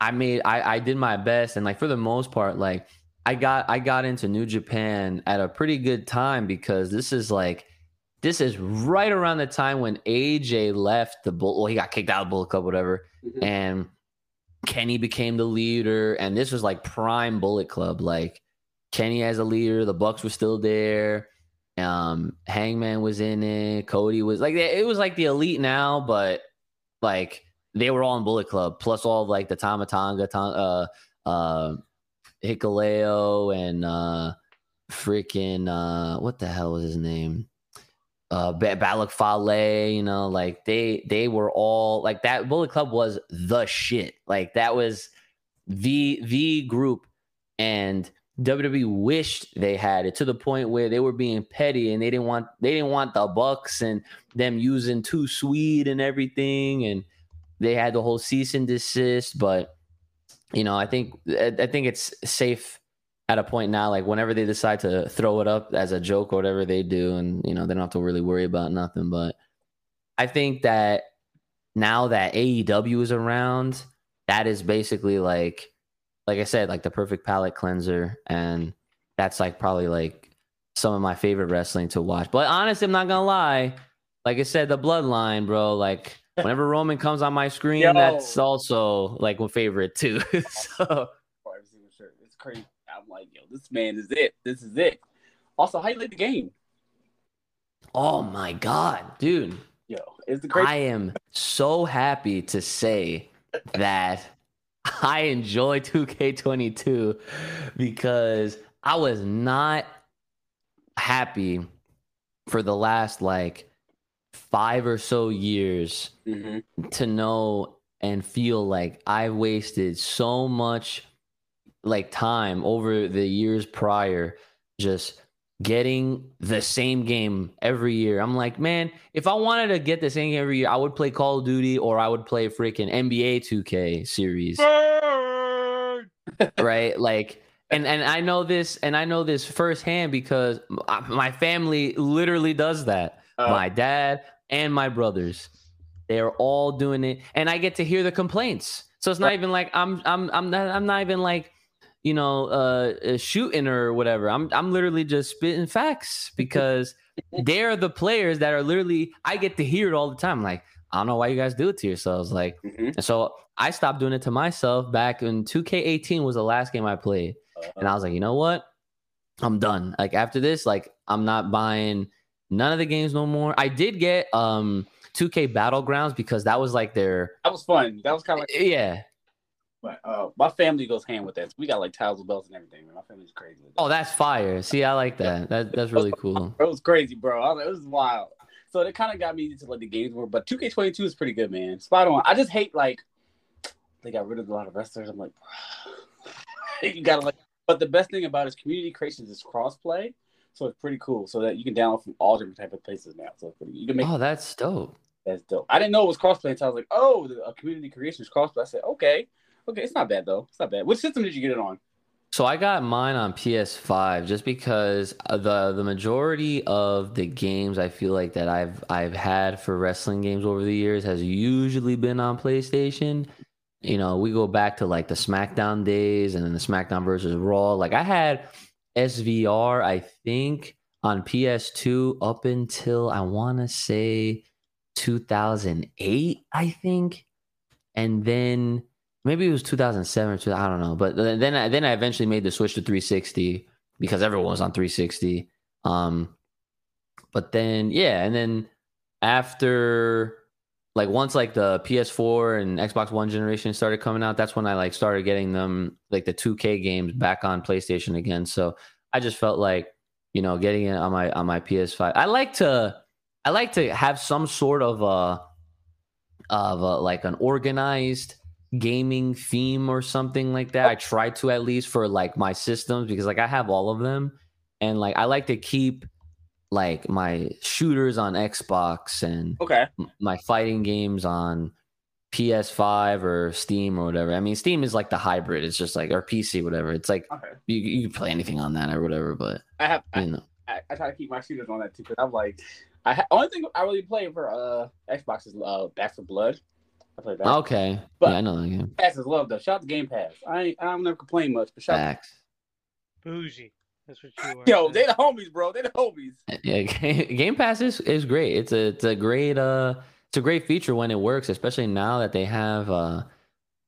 I made I I did my best and like for the most part like I got I got into New Japan at a pretty good time because this is like this is right around the time when AJ left the bull well he got kicked out of Bullet Club whatever Mhm. and Kenny became the leader and this was like prime Bullet Club like Kenny as a leader the Bucks were still there um Hangman was in it Cody was like it was like the elite now but like they were all in Bullet Club, plus all of, like the Tama Tonga, uh, uh, Hikuleo, and uh, freaking uh, what the hell was his name? Uh, ba- Bad Luck Fale, you know, like they they were all like that. Bullet Club was the shit. Like that was the the group, and WWE wished they had it to the point where they were being petty and they didn't want they didn't want the Bucks and them using too sweet and everything and they had the whole cease and desist but you know i think i think it's safe at a point now like whenever they decide to throw it up as a joke or whatever they do and you know they don't have to really worry about nothing. But i think that now that aew is around that is basically like like i said like the perfect palate cleanser. And that's like probably like some of my favorite wrestling to watch. But honestly i'm not gonna lie like i said the bloodline bro like whenever roman comes on my screen Yo. that's also like my favorite too so For every single shirt. It's crazy. I'm like, yo, this man is it. This is it. Also, how you like the game? oh my god dude Yo, it's the crazy. I am so happy to say that I enjoy 2K22 because I was not happy for the last like five or so years Mhm. to know and feel like I wasted so much like time over the years prior, just getting the same game every year. I'm like, man, if I wanted to get the same game every year, I would play Call of Duty or I would play freaking NBA 2K series. right? Like and and I know this and I know this firsthand because my family literally does that. Uh, my dad and my brothers. They're all doing it and I get to hear the complaints. So it's not even like I'm I'm I'm not I'm not even like you know, uh, uh, shooting or whatever. I'm I'm literally just spitting facts because they're the players that are literally. I get to hear it all the time. Like I don't know why you guys do it to yourselves. Like, mm-hmm. and so I stopped doing it to myself back in 2K18 was the last game I played, uh-huh. and I was like, you know what, I'm done. Like after this, like I'm not buying none of the games no more. I did get um 2K Battlegrounds because that was like their. That was fun. That was kind of like yeah. But uh, my family goes hand with that. We got like towels and belts and everything. Man. My family's crazy. Oh, that's fire. See, I like that. That that's really cool. It was crazy, bro. Was, it was wild. So it kind of got me into like the games more. But 2K22 is pretty good, man. Spot on. I just hate like they got rid of a lot of wrestlers. I'm like, you gotta like. But the best thing about it is community creations is crossplay, so it's pretty cool. So that you can download from all different type of places now. So pretty, you can make. Oh, that's dope. That's dope. I didn't know it was crossplay until I was like, oh, the a community creation is crossplay. I said, okay. Okay, it's not bad though. It's not bad. What system did you get it on? So I got mine on PS5 just because uh, the the majority of the games I feel like that I've I've had for wrestling games over the years has usually been on PlayStation. You know, we go back to like the SmackDown days and then the SmackDown versus Raw. Like I had SVR, I think, on PS2 up until I want to say 2008, I think. And then maybe it was 2007 or 2000, I don't know. But then I, then I eventually made the switch to 360 because everyone was on 360. Um, but then yeah, and then after like once like the PS4 and Xbox One generation started coming out, that's when I like started getting them like the 2K games back on PlayStation again. So I just felt like you know getting it on my on my PS5. I like to I like to have some sort of a of a, like an organized gaming theme or something like that. I try to at least for like my systems because like I have all of them and like I like to keep like my shooters on Xbox and okay my fighting games on PS5 or Steam or whatever. I mean, Steam is like the hybrid. It's just like or PC, whatever. It's like okay. you you can play anything on that or whatever. But I have you know I, I try to keep my shooters on that too because I'm like I ha- only thing I really play for uh Xbox is uh Back 4 Blood. I play that. Okay. But yeah, I know that game. Pass is love though. Shout out to Game Pass. I ain't, I don't never complain much, but shout Facts. Bougie. That's what you are. Yo, they the homies, bro. They the homies. Yeah, Game Pass is, is great. It's a it's a great uh it's a great feature when it works, especially now that they have uh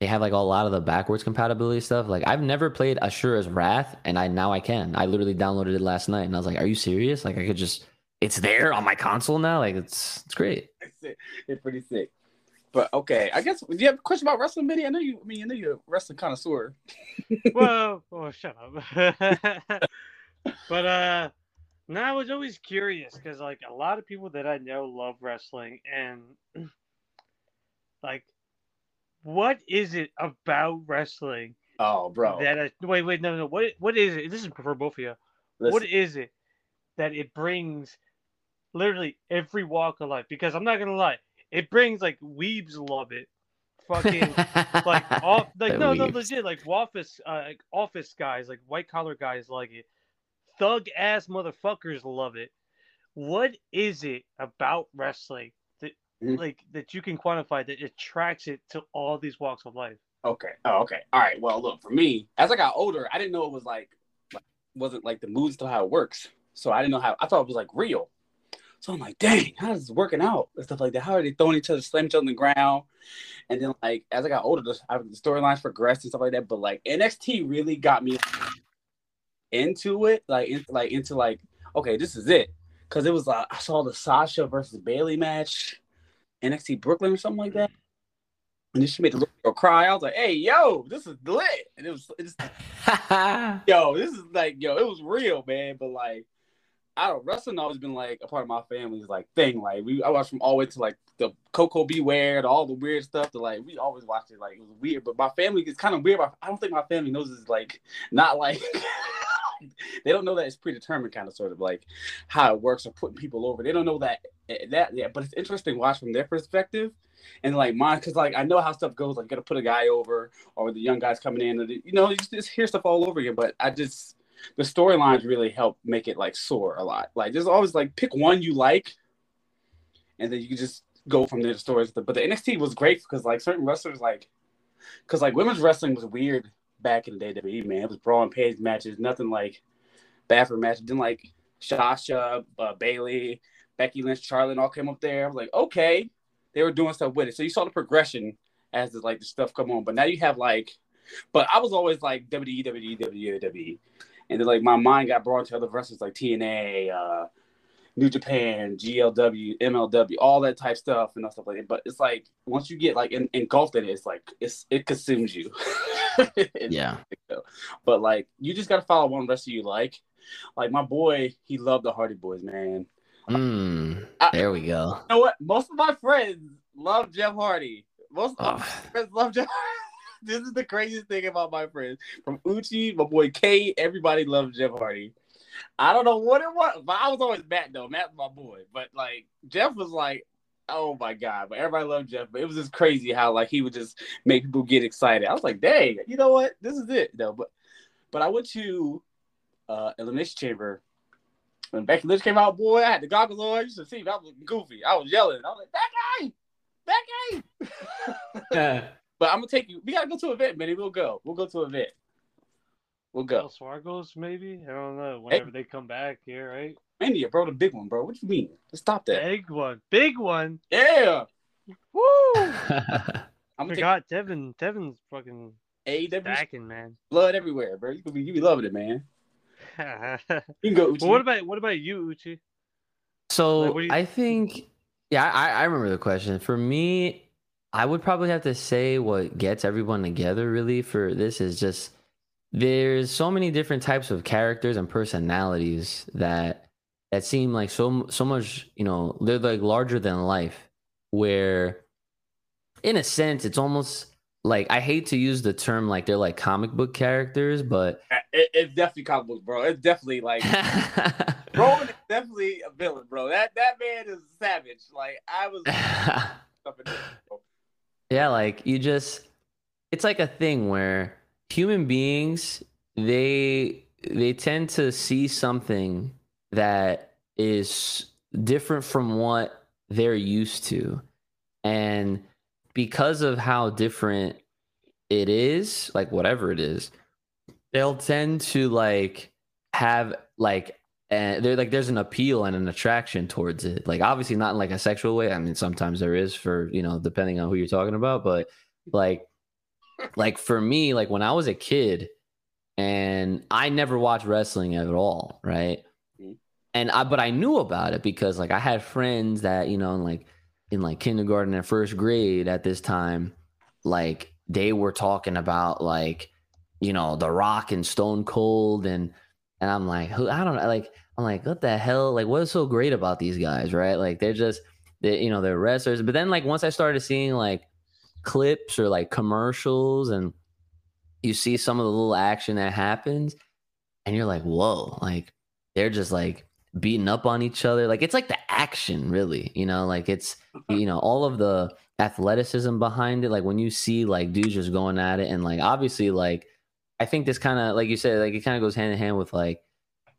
they have like a lot of the backwards compatibility stuff. Like I've never played Asura's Wrath, and I now I can. I literally downloaded it last night, and I was like, "Are you serious? Like I could just it's there on my console now. Like it's it's great. It's, it's pretty sick. But okay, I guess do you have a question about wrestling, Benny? I know you. I mean, I know you're a wrestling connoisseur. well, oh, shut up. but uh, no, I was always curious because like a lot of people that I know love wrestling, and like, what is it about wrestling? Oh, bro. That I, wait, wait, no, no. What what is it? This is for both of you. Listen. What is it that it brings? Literally every walk of life. Because I'm not gonna lie, it brings like weebs love it. Fucking like off like no no legit like office uh, like office guys like white collar guys like it. Thug ass motherfuckers love it. What is it about wrestling that mm-hmm. like that you can quantify that attracts it to all these walks of life? Okay. Oh, okay. All right. Well, look for me as I got older, I didn't know it was like, like wasn't like the moves to how it works. So I didn't know how. I thought it was like real. So I'm like, dang, how is this working out and stuff like that? How are they throwing each other, slamming each other on the ground? And then like as I got older, the, the storylines progressed and stuff like that. But like NXT really got me into it, like in, like into like, okay, this is it. Cause it was like I saw the Sasha versus Bayley match, NXT Brooklyn or something like that. And then she made the little girl cry. I was like, "Hey, yo, this is lit!" And it was, it was yo, this is like, yo, it was real, man. But like, I don't wrestling always been like a part of my family's like thing. Like we I watched from all the way to like the Koko B. Ware to all the weird stuff to like we always watched it like it was weird. But my family is kind of weird. I don't think my family knows it's like not like they don't know that it's predetermined kind of sort of like how it works or putting people over. They don't know that eh, that yeah. But it's interesting watch from their perspective and like mine because like I know how stuff goes. Like you got to put a guy over or the young guys coming in. And, you know, you just hear stuff all over again. But I just the storylines really help make it like soar a lot. Like there's always like pick one you like, and then you can just go from there to stories. But the NXT was great because like certain wrestlers like, because like women's wrestling was weird back in the day. WWE man, it was brawl and page matches, nothing like bathroom matches. Then like Sasha, uh, Bayley, Becky Lynch, Charlotte all came up there. I was like, okay, they were doing stuff with it. So you saw the progression as the like the stuff come on. But now you have like, but I was always like WWE, WWE, WWE and then like my mind got brought to other wrestlers like TNA, uh, New Japan, GLW, MLW, all that type stuff and all stuff like that. But it's like once you get like in, engulfed in it, it's like it's it consumes you. yeah. But like you just gotta follow one wrestler you like. Like my boy, he loved the Hardy Boys, man. Mm, there we go. You know what? Most of my friends love Jeff Hardy. Most of oh. my friends love Jeff this is the craziest thing about my friends. From Uchi, my boy K, everybody loves Jeff Hardy. I don't know what it was, but I was always Matt though. Matt's my boy. But like Jeff was like, oh my god. But everybody loved Jeff. But it was just crazy how like he would just make people get excited. I was like, dang, you know what? This is it. though. but but I went to uh Elimination Chamber when Becky Lynch came out, boy, I had the goggles on. You should see me. I was goofy. I was yelling. I was like, Becky! Becky! yeah. But I'm gonna take you. We gotta go to a event, Benny. We'll go. We'll go to a event. We'll go. Los Fargos, maybe. I don't know. Whenever hey. they come back here, right? India, bro, the big one, bro. What you mean? Let's stop that. Big one. Big one. Yeah. Woo! I'm forgot take... Tevin. Tevin's fucking AEW stacking, man. Blood everywhere, bro. You be, you be loving it, man. you can go. Uchi. Well, what about what about you, Uchi? So like, you... I think, yeah, I, I remember the question. For me, I would probably have to say what gets everyone together really for this is just there's so many different types of characters and personalities that that seem like so so much, you know, they're like larger than life where in a sense it's almost like I hate to use the term like they're like comic book characters, but uh, it, it's definitely comic book, bro. It's definitely like Roman is definitely a villain, bro. That that man is savage. Like I was yeah, like you just it's like a thing where human beings they they tend to see something that is different from what they're used to. And because of how different it is, like whatever it is, they'll tend to like have like and they're like there's an appeal and an attraction towards it. Like obviously not in like a sexual way. I mean sometimes there is for you know depending on who you're talking about but like like for me like when i was a kid and i never watched wrestling at all right? Mm-hmm. and i but i knew about it because like i had friends that you know in like in like kindergarten and first grade at this time like they were talking about like you know the rock and stone cold and and I'm like, who I don't know, like I'm like, what the hell? Like, what is so great about these guys, right? Like they're just they, you know, they're wrestlers. But then like once I started seeing like clips or like commercials and you see some of the little action that happens, and you're like, whoa, like they're just like beating up on each other. Like it's like the action, really, you know, like it's uh-huh. you know, all of the athleticism behind it. Like when you see like dudes just going at it and like obviously like I think this kind of like you said, like it kind of goes hand in hand with like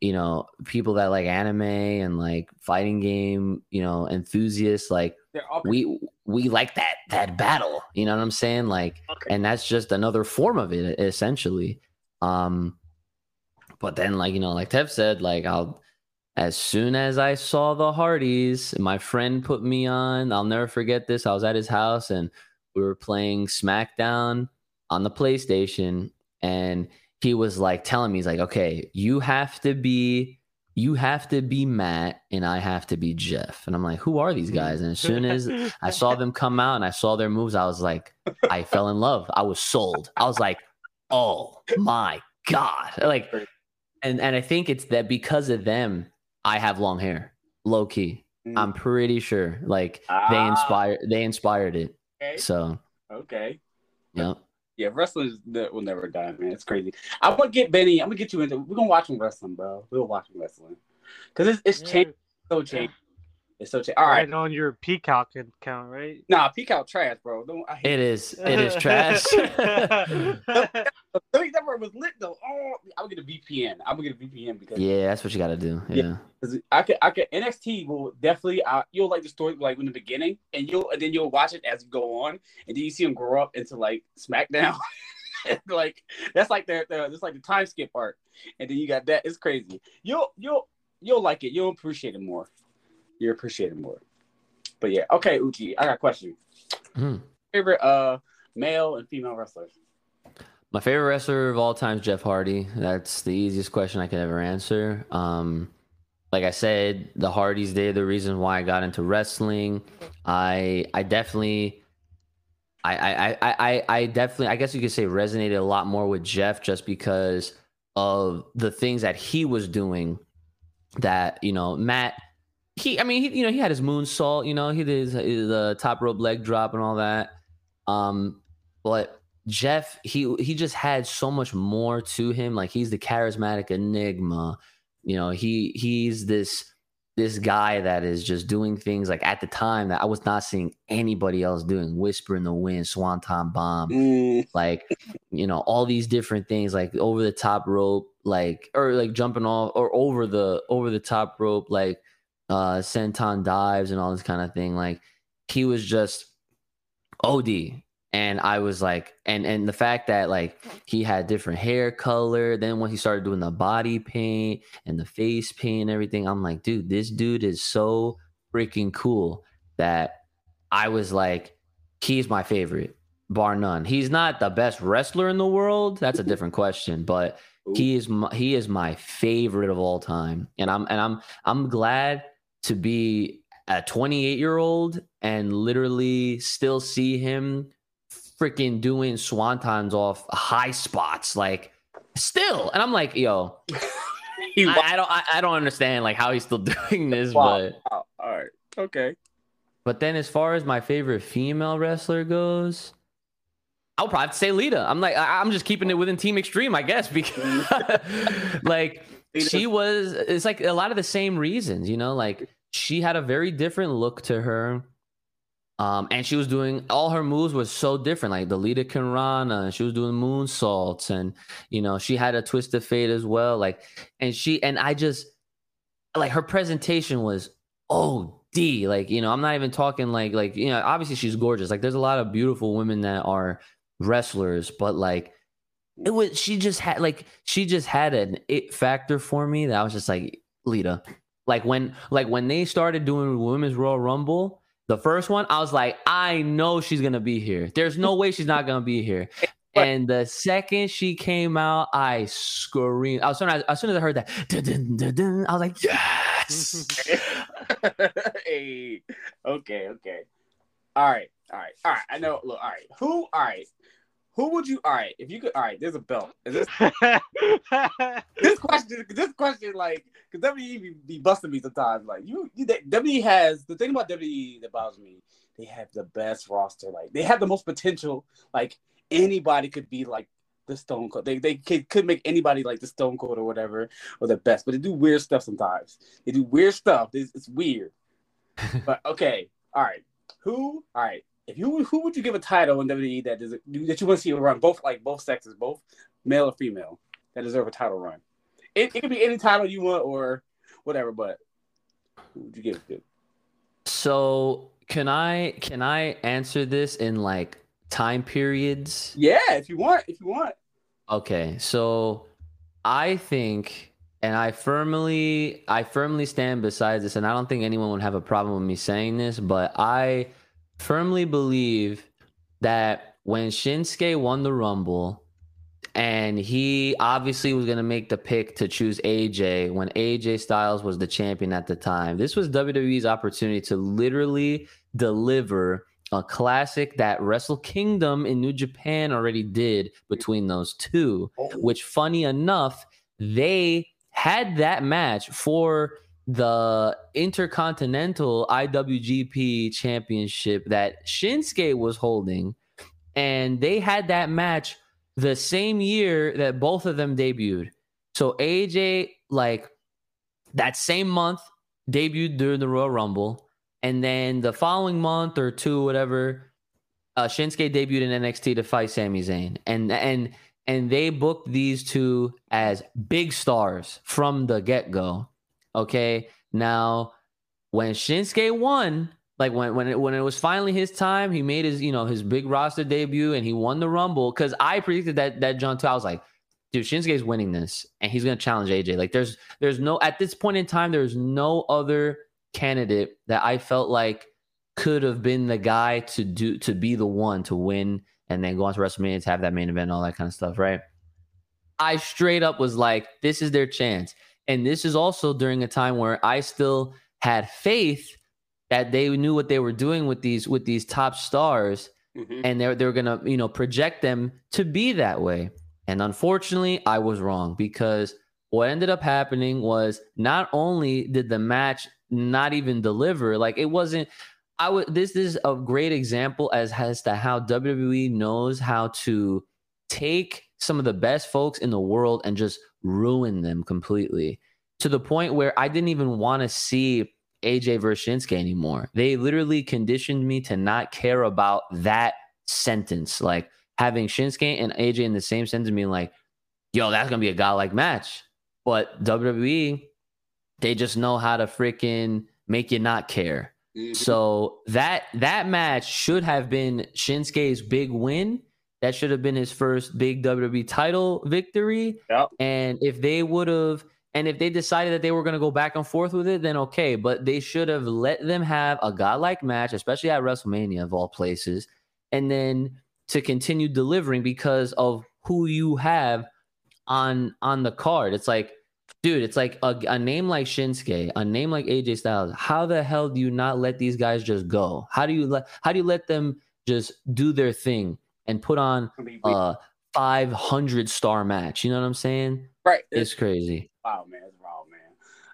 you know people that like anime and like fighting game, you know, enthusiasts. Like we we like that that battle. You know what I'm saying? Like, okay. and that's just another form of it essentially. Um, but then like you know, like Tev said, like I'll as soon as I saw the Hardys, my friend put me on. I'll never forget this. I was at his house and we were playing SmackDown on the PlayStation and he was like telling me he's like okay you have to be you have to be Matt and I have to be Jeff. And I'm like, who are these guys? And as soon as I saw them come out and I saw their moves, I was like, I fell in love. I was sold. I was like, oh my God. Like, and, and I think it's that because of them, I have long hair. Low key. Mm. I'm pretty sure. Like they Ah. inspired they inspired it. Okay. So Okay. yeah. Yeah, wrestling that will never die, man. It's crazy. I'm gonna get Benny. I'm gonna get you into. We're gonna watch him wrestling, bro. We'll watch him wrestling because it's it's changed. So changed. It's so changed. All right. Right on your Peacock account, right? Nah, Peacock trash, bro. Don't, I It is it is trash. it. That word was lit though. Oh, I'm gonna get a VPN. I'm gonna get a VPN because yeah, that's what you gotta do. Yeah. Yeah. Cause I could, I could. NXT will definitely. Uh, you'll like the story like in the beginning, and you'll and then you'll watch it as you go on, and then you see them grow up into like SmackDown. like that's like their, their that's like the time skip part, and then you got that. It's crazy. You'll you'll you'll like it. You'll appreciate it more. You'll appreciate it more. But yeah, okay, Uchi. I got a question. Hmm. Favorite uh male and female wrestlers. My favorite wrestler of all time is Jeff Hardy. That's the easiest question I could ever answer. Um, like I said, the Hardys they're the reason why I got into wrestling. I I definitely I I, I, I I definitely I guess you could say resonated a lot more with Jeff just because of the things that he was doing that, you know, Matt he I mean he you know he had his moonsault, you know, he did his, his uh, top rope leg drop and all that. Um but Jeff, he he just had so much more to him. Like he's the charismatic enigma. You know, he he's this this guy that is just doing things like at the time that I was not seeing anybody else doing. Whisper in the wind, Swanton bomb, Mm, like you know, all these different things, like over the top rope, like or like jumping off or over the over the top rope, like uh senton dives and all this kind of thing. Like he was just OD. And I was like, and and the fact that like he had different hair color, then when he started doing the body paint and the face paint and everything, I'm like, dude, this dude is so freaking cool that I was like, he's my favorite, bar none. He's not the best wrestler in the world. That's a different question, but he is my, he is my favorite of all time and i'm and i'm i'm glad to be a 28 year old and literally still see him freaking doing swantons off high spots like still and i'm like yo I, I don't I, I don't understand like how he's still doing this Wow. but Wow. All right. Okay. but then as far as my favorite female wrestler goes I'll probably have to say Lita. I'm like, I- I'm just keeping it within Team Extreme, I guess, because like she was it's like a lot of the same reasons you know like she had a very different look to her um and she was doing all her moves was so different like the Litacanrana she was doing moonsaults and you know she had a twist of fate as well like and she and I just like her presentation was oh D like you know I'm not even talking like like you know obviously she's gorgeous like there's a lot of beautiful women that are wrestlers but like it was she just had like she just had an it factor for me that I was just like Lita. Like when like when they started doing women's Royal Rumble, the first one, I was like, I know she's gonna be here. There's no way she's not gonna be here. And the second she came out, I screamed. I was soon as, as soon as I heard that, dun, dun, dun, I was like, yes. hey. Okay. Okay. All right. All right. All right. I know. Look. All right. Who? All right. Who would you? All right. If you could. All right. There's a belt. Is this this question? This question, like, because WWE be, be busting me sometimes. Like, you, you, they- WWE has the thing about WWE that bothers me. They have the best roster. Like, they have the most potential. Like, anybody could be like the Stone Cold. They they could, could make anybody like the Stone Cold or whatever or the best. But they do weird stuff sometimes. They do weird stuff. It's, it's weird. but okay, all right. Who? All right. If you who would you give a title in WWE that is that you want to see run both like both sexes, both male or female, that deserve a title run? It, it could be any title you want or whatever, but who would you give it to? So can I can I answer this in like time periods? Yeah, if you want, if you want. Okay, so I think, and I firmly, I firmly stand beside this, and I don't think anyone would have a problem with me saying this, but I firmly believe that when Shinsuke won the Rumble, and he obviously was going to make the pick to choose AJ when AJ Styles was the champion at the time. This was WWE's opportunity to literally deliver a classic that Wrestle Kingdom in New Japan already did between those two, oh. which funny enough, they had that match for the Intercontinental IWGP Championship that Shinsuke was holding, and they had that match the same year that both of them debuted. So AJ, like that same month, debuted during the Royal Rumble, and then the following month or two, whatever, uh, Shinsuke debuted in NXT to fight Sami Zayn, and and and they booked these two as big stars from the get go. Okay, now when Shinsuke won, like when when it, when it was finally his time, he made his you know his big roster debut and he won the Rumble. Because I predicted that that John. I was like, dude, Shinsuke's winning this and he's gonna challenge AJ. Like there's there's no at this point in time, there's no other candidate that I felt like could have been the guy to do to be the one to win and then go on to WrestleMania to have that main event, all that kind of stuff, right? I straight up was like, this is their chance. And this is also during a time where I still had faith that they knew what they were doing with these with these top stars Mhm. and they're they're gonna, you know, project them to be that way. And unfortunately, I was wrong because what ended up happening was not only did the match not even deliver, like it wasn't I would this is a great example as as to how WWE knows how to take some of the best folks in the world and just ruin them completely to the point where I didn't even want to see AJ versus Shinsuke anymore. They literally conditioned me to not care about that sentence. Like having Shinsuke and AJ in the same sentence, being like, yo, that's gonna be a godlike match. But WWE, they just know how to freaking make you not care. Mhm. So that that match should have been Shinsuke's big win. That should have been his first big WWE title victory. Yep. And if they would have, and if they decided that they were going to go back and forth with it, then okay. But they should have let them have a godlike match, especially at WrestleMania of all places, and then to continue delivering because of who you have on on the card. It's like, dude, it's like a, a name like Shinsuke, a name like AJ Styles. How the hell do you not let these guys just go? How do you let how do you let them just do their thing and put on a 500 star match? You know what I'm saying? right. It's crazy. Wow, man, it's wild, man.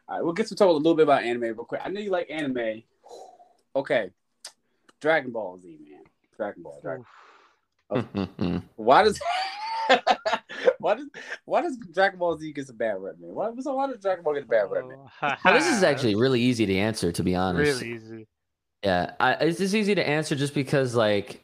All right, we'll get to talk a little bit about anime real quick. I know you like anime. Okay, Dragon Ball Z, man. Dragon Ball. Dragon. Oh. Why does why does why does Dragon Ball Z get a bad rep, man? Why, so why does Dragon Ball get a bad rep, man? Oh, well, this is actually really easy to answer, to be honest. really easy. Yeah, I, it's just easy to answer just because, like,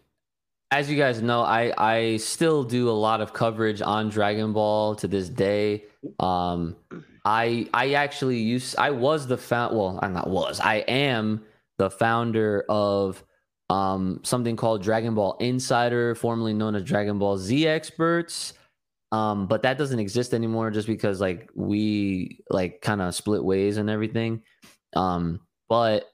as you guys know, I I still do a lot of coverage on Dragon Ball to this day. Um, I I actually used I was the found well I'm not was I am the founder of um something called Dragon Ball Insider, formerly known as Dragon Ball Z Experts. Um, but that doesn't exist anymore just because like we like kind of split ways and everything. Um, but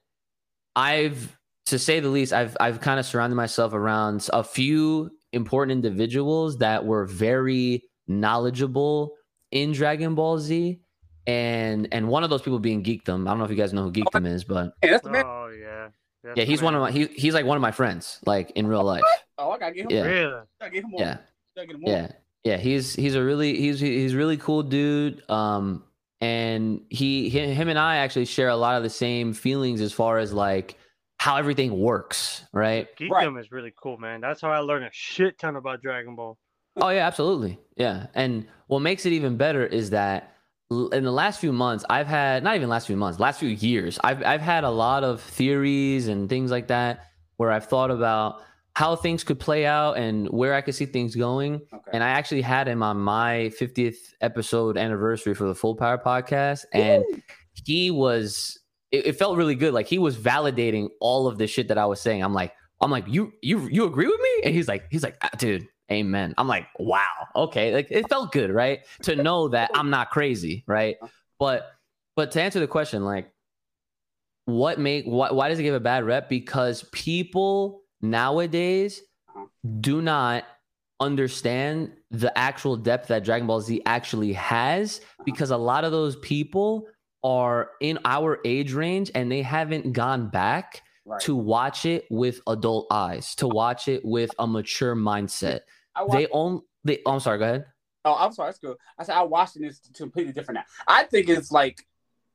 I've to say the least, I've I've kind of surrounded myself around a few important individuals that were very knowledgeable in Dragon Ball Z. And and one of those people being Geekdom. I don't know if you guys know who Geekdom is, but Hey, that's the man. Oh yeah. That's yeah, he's one of my he, he's like one of my friends, like in real life. Oh, I gotta get him. Yeah. Really? I gotta get him more. Yeah. Gotta get him more. Yeah, yeah, he's he's a really he's he's really cool dude. Um, and he, he him and I actually share a lot of the same feelings as far as like how everything works, right? Geekdom is really cool, man. That's how I learned a shit ton about Dragon Ball. Oh yeah, absolutely. Yeah. And what makes it even better is that in the last few months, I've had not even last few months, last few years, I've I've had a lot of theories and things like that where I've thought about how things could play out and where I could see things going. Okay. And I actually had him on my 50th episode anniversary for the Full Power podcast. And he was it, it felt really good. Like he was validating all of the shit that I was saying. I'm like, I'm like, you you you agree with me? And he's like, he's like, "Ah, dude, amen. I'm like, wow, okay. Like it felt good, right? To know that I'm not crazy, right? But but to answer the question, like, what make why, why does it give a bad rep? Because people nowadays Uh-huh. do not understand the actual depth that Dragon Ball Z actually has because a lot of those people are in our age range and they haven't gone back right. to watch it with adult eyes, to watch it with a mature mindset. I watched, They own they oh, I'm sorry, go ahead. oh, I'm sorry. That's good. I said I watched it. and It's completely different now. I think it's like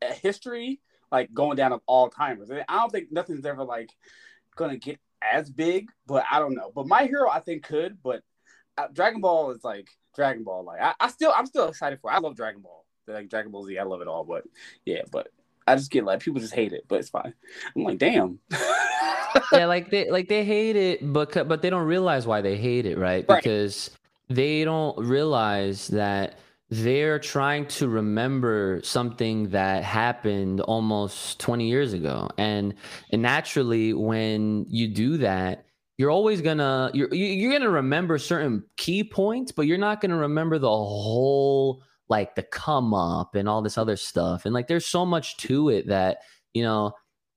a history like going down of all timers. I don't think nothing's ever like gonna get as big, but I don't know. But My Hero, I think could, but uh, Dragon Ball is like Dragon Ball. Like I, I still, I'm still excited for. It. I love Dragon Ball. Like Dragon Ball Z, I love it all. But yeah, but I just get like people just hate it, but it's fine. I'm like, damn. yeah, like they like they hate it, but but they don't realize why they hate it, right? Right. Because they don't realize that they're trying to remember something that happened almost 20 years ago and, and naturally when you do that you're always gonna you're you're gonna remember certain key points but you're not gonna remember the whole like the come up and all this other stuff and like there's so much to it that you know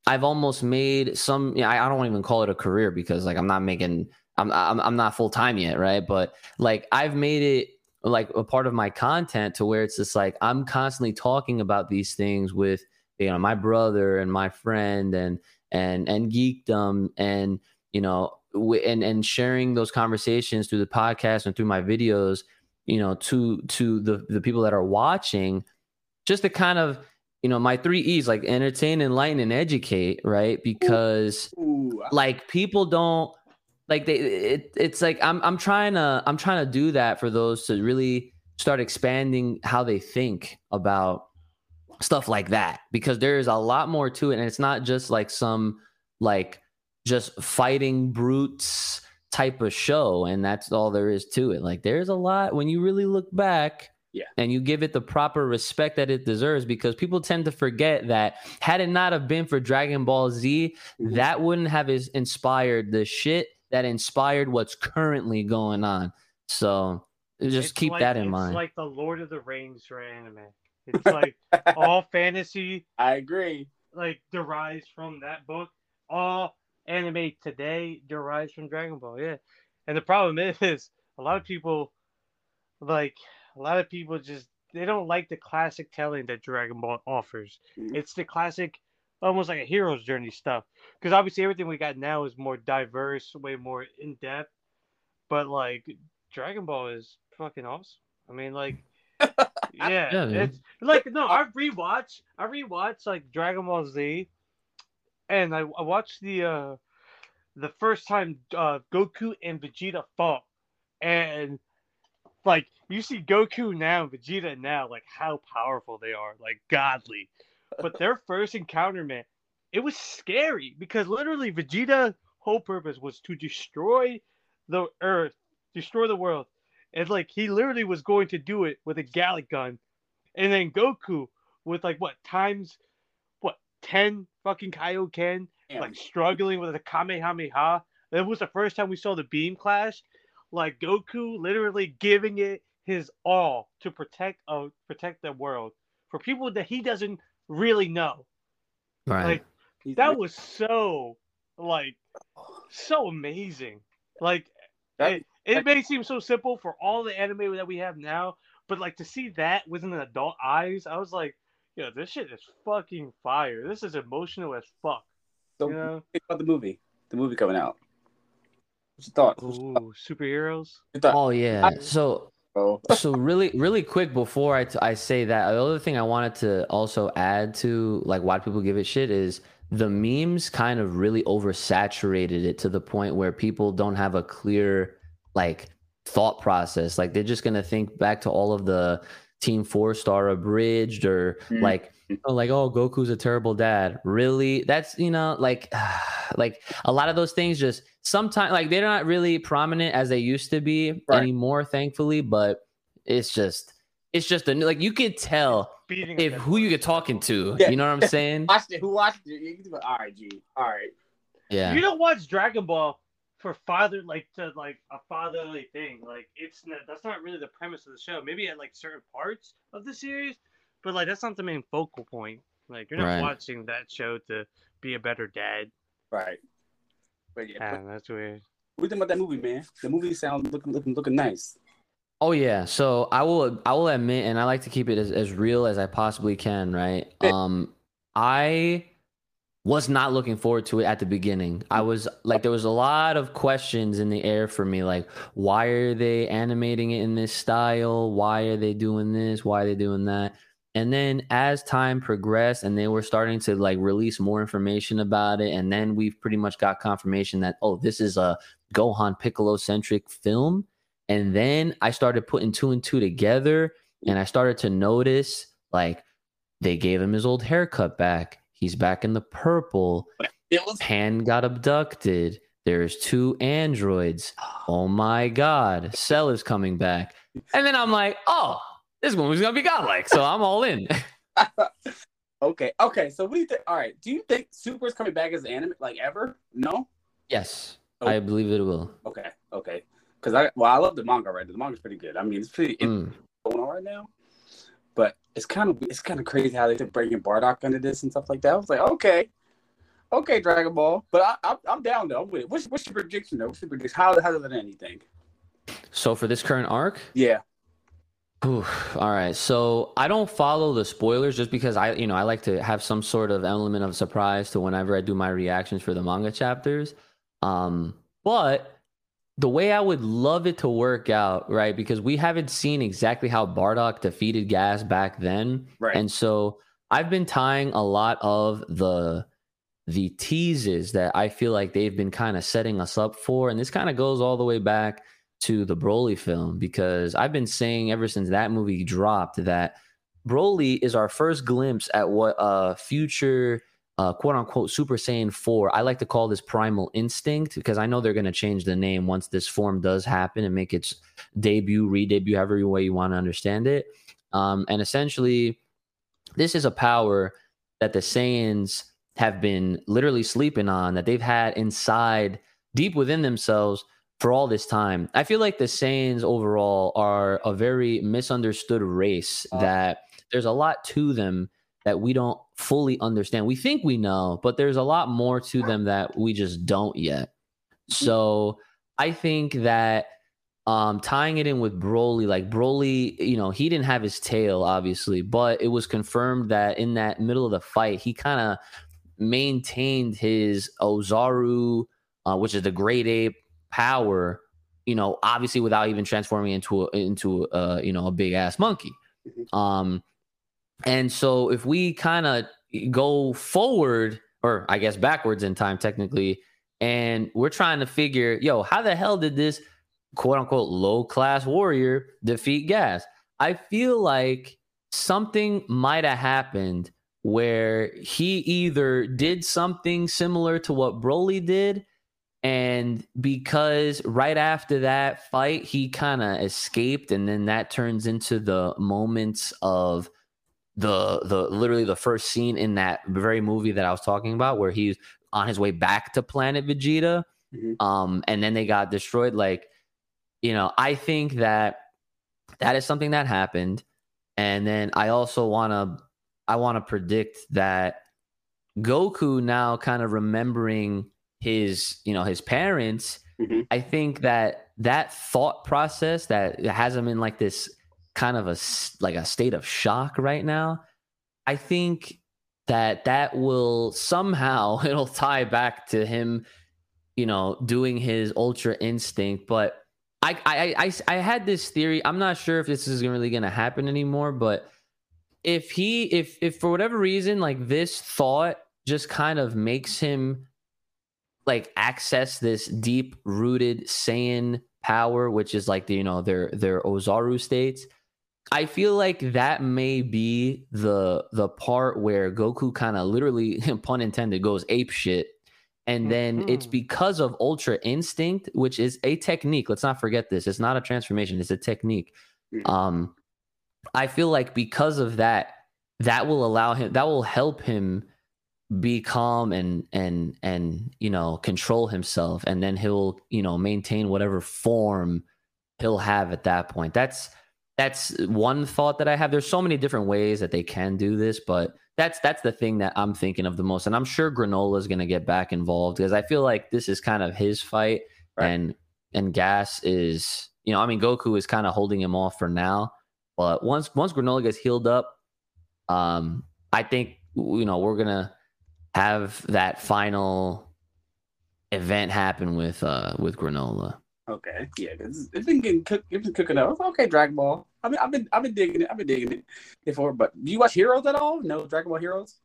i've almost made some I, I don't even call it a career because like i'm not making i'm i'm, I'm not full-time yet right? But like i've made it like a part of my content to where it's just like I'm constantly talking about these things with you know my brother and my friend and and and geekdom and you know and and sharing those conversations through the podcast and through my videos you know to to the the people that are watching just to kind of you know my three e's like entertain enlighten and educate right? Because Ooh, like people don't like they it, it's like I'm I'm trying to I'm trying to do that for those to really start expanding how they think about stuff like that because there's a lot more to it and it's not just like some like just fighting brutes type of show and that's all there is to it like there's a lot when you really look back Yeah. and you give it the proper respect that it deserves because people tend to forget that had it not have been for Dragon Ball Z Mhm. that wouldn't have is inspired the shit that inspired what's currently going on. So just It's keep like- that in it's mind. like the Lord of the Rings for anime. It's like all fantasy I agree. like derives from that book. All anime today derives from Dragon Ball. Yeah, and the problem is a lot of people like a lot of people just they don't like the classic telling that Dragon Ball offers. Mhm. It's the classic, almost like a hero's journey stuff. Because obviously everything we got now is more diverse, way more in depth. But like Dragon Ball is fucking awesome. I mean, like, yeah, Yeah, it's like no, I rewatch, I rewatch like Dragon Ball Z, and I, I watched the uh the first time uh Goku and Vegeta fought, and like you see Goku now, and Vegeta now, like how powerful they are, like godly. But their first encounter, man, it was scary because literally Vegeta's whole purpose was to destroy the earth, destroy the world. And like he literally was going to do it with a Galick Gun. And then Goku with like what times what 10 fucking Kaioken Damn. like struggling with a Kamehameha. That was the first time we saw the beam clash. Like Goku literally giving it his all to protect uh, protect the world for people that he doesn't really know. right. Like He's that was so like so amazing. Like That- it, it may seem so simple for all the anime that we have now, but like to see that with an adult eyes, I was like, yo, this shit is fucking fire. This is emotional as fuck. so You know? think about the movie. The movie coming out. What's your thoughts? What's your Ooh, superheroes. thoughts? Oh yeah. So Oh, so really really quick before I, t- I say that the other thing i wanted to also add to like why people give it shit is the memes kind of really oversaturated it to the point where people don't have a clear like thought process like they're just gonna think back to all of the team four star abridged or Mhm. like oh, like oh goku's a terrible dad really that's you know like like a lot of those things just sometimes like they're not really prominent as they used to be Right. anymore thankfully but it's just it's just a like you could tell if who you dead get talking to Yeah. you know what i'm saying watched it. Who watched it? You can do it. All right, G. All right. yeah You don't watch Dragon Ball for father like to like a fatherly thing. Like it's not, that's not really the premise of the show. Maybe at like certain parts of the series, but like that's not the main focal point. Like you're not Right. watching that show to be a better dad. Right. But yeah, Yeah, but that's weird. what do you think about that movie, man? The movie sounds looking looking looking nice. Oh yeah. So I will I will admit and I like to keep it as, as real as I possibly can, right? Yeah. Um I was not looking forward to it at the beginning. I was like there was a lot of questions in the air for me like why are they animating it in this style? Why are they doing this? Why are they doing that? And then as time progressed and they were starting to like release more information about it, and then we've pretty much got confirmation that, oh, this is a Gohan Piccolo centric film. And then I started putting two and two together and I started to notice like they gave him his old haircut back. He's back in the purple. Was Pan got abducted. There's two androids. Oh my god, Cell is coming back. And then I'm like, oh, this movie's gonna be godlike. So I'm all in. okay. Okay. So what do you think? All right. Do you think Super is coming back as anime like ever? No. yes, Oh. I believe it will. Okay. Okay. Because I well, I love the manga right now. The manga's pretty good. I mean, it's pretty it's Mm. going on right now. But it's kind of it's kind of crazy how they took bringing Bardock into this and stuff like that. I was like, okay, okay, Dragon Ball. But I, I'm I'm down though. With it. What's what's your prediction though? What's your prediction? How how does it end? You think? So for this current arc, Yeah. Ooh, all right. So I don't follow the spoilers just because I, you know, I like to have some sort of element of surprise to whenever I do my reactions for the manga chapters. Um, but the way I would love it to work out, right? Because we haven't seen exactly how Bardock defeated Gas back then. Right. And so I've been tying a lot of the the teases that I feel like they've been kind of setting us up for. And this kind of goes all the way back to the Broly film because I've been saying ever since that movie dropped that Broly is our first glimpse at what uh future uh quote unquote Super Saiyan 4. I like to call this primal instinct because I know they're going to change the name once this form does happen and make its debut, re-debut, however way you want to understand it. Um and essentially this is a power that the Saiyans have been literally sleeping on that they've had inside deep within themselves for all this time. I feel like the Saiyans overall are a very misunderstood race Uh. that there's a lot to them that we don't fully understand. We think we know, but there's a lot more to them that we just don't yet. So I think that um tying it in with Broly, like Broly, you know, he didn't have his tail, obviously, but it was confirmed that in that middle of the fight, he kind of maintained his Ozaru, uh, which is the great ape power, you know, obviously without even transforming into a, into uh, you know, a big ass monkey. Mhm. Um and so if we kind of go forward or I guess backwards in time technically and we're trying to figure, yo, how the hell did this quote unquote low class warrior defeat gas? I feel like something might have happened where he either did something similar to what Broly did, and because right after that fight, he kind of escaped, and then that turns into the moments of the the literally the first scene in that very movie that I was talking about, where he's on his way back to planet Vegeta, Mhm. um, and then they got destroyed. Like, you know, I think that that is something that happened, and then I also want to I want to predict that Goku now kind of remembering his you know his parents. Mhm. I think that that thought process that has him in like this kind of a like a state of shock right now. I think that that will somehow it'll tie back to him, you know, doing his ultra instinct. But I I I, I had this theory. I'm not sure if this is really going to happen anymore, but if he if if for whatever reason like this thought just kind of makes him like access this deep rooted Saiyan power, which is like the you know their their Ozaru states. I feel like that may be the the part where Goku kind of literally, pun intended, goes ape shit. And then it's Mhm. because of Ultra Instinct, which is a technique. Let's not forget this. It's not a transformation, it's a technique. Mhm. Um, I feel like because of that, that will allow him that will help him be calm and and and you know control himself and then he'll you know maintain whatever form he'll have at that point that's that's one thought that i have there's so many different ways that they can do this but that's that's the thing that i'm thinking of the most and i'm sure Granolah is going to get back involved because i feel like this is kind of his fight Right. and and gas is you know i mean goku is kind of holding him off for now but once once Granolah gets healed up um i think you know we're gonna have that final event happen with uh with Granolah Okay, yeah, 'cause it's been getting cooked. It's been cooking up. Okay, Dragon Ball. I mean, I've been, I've been digging it. I've been digging it before. But do you watch Heroes at all? No, Dragon Ball Heroes.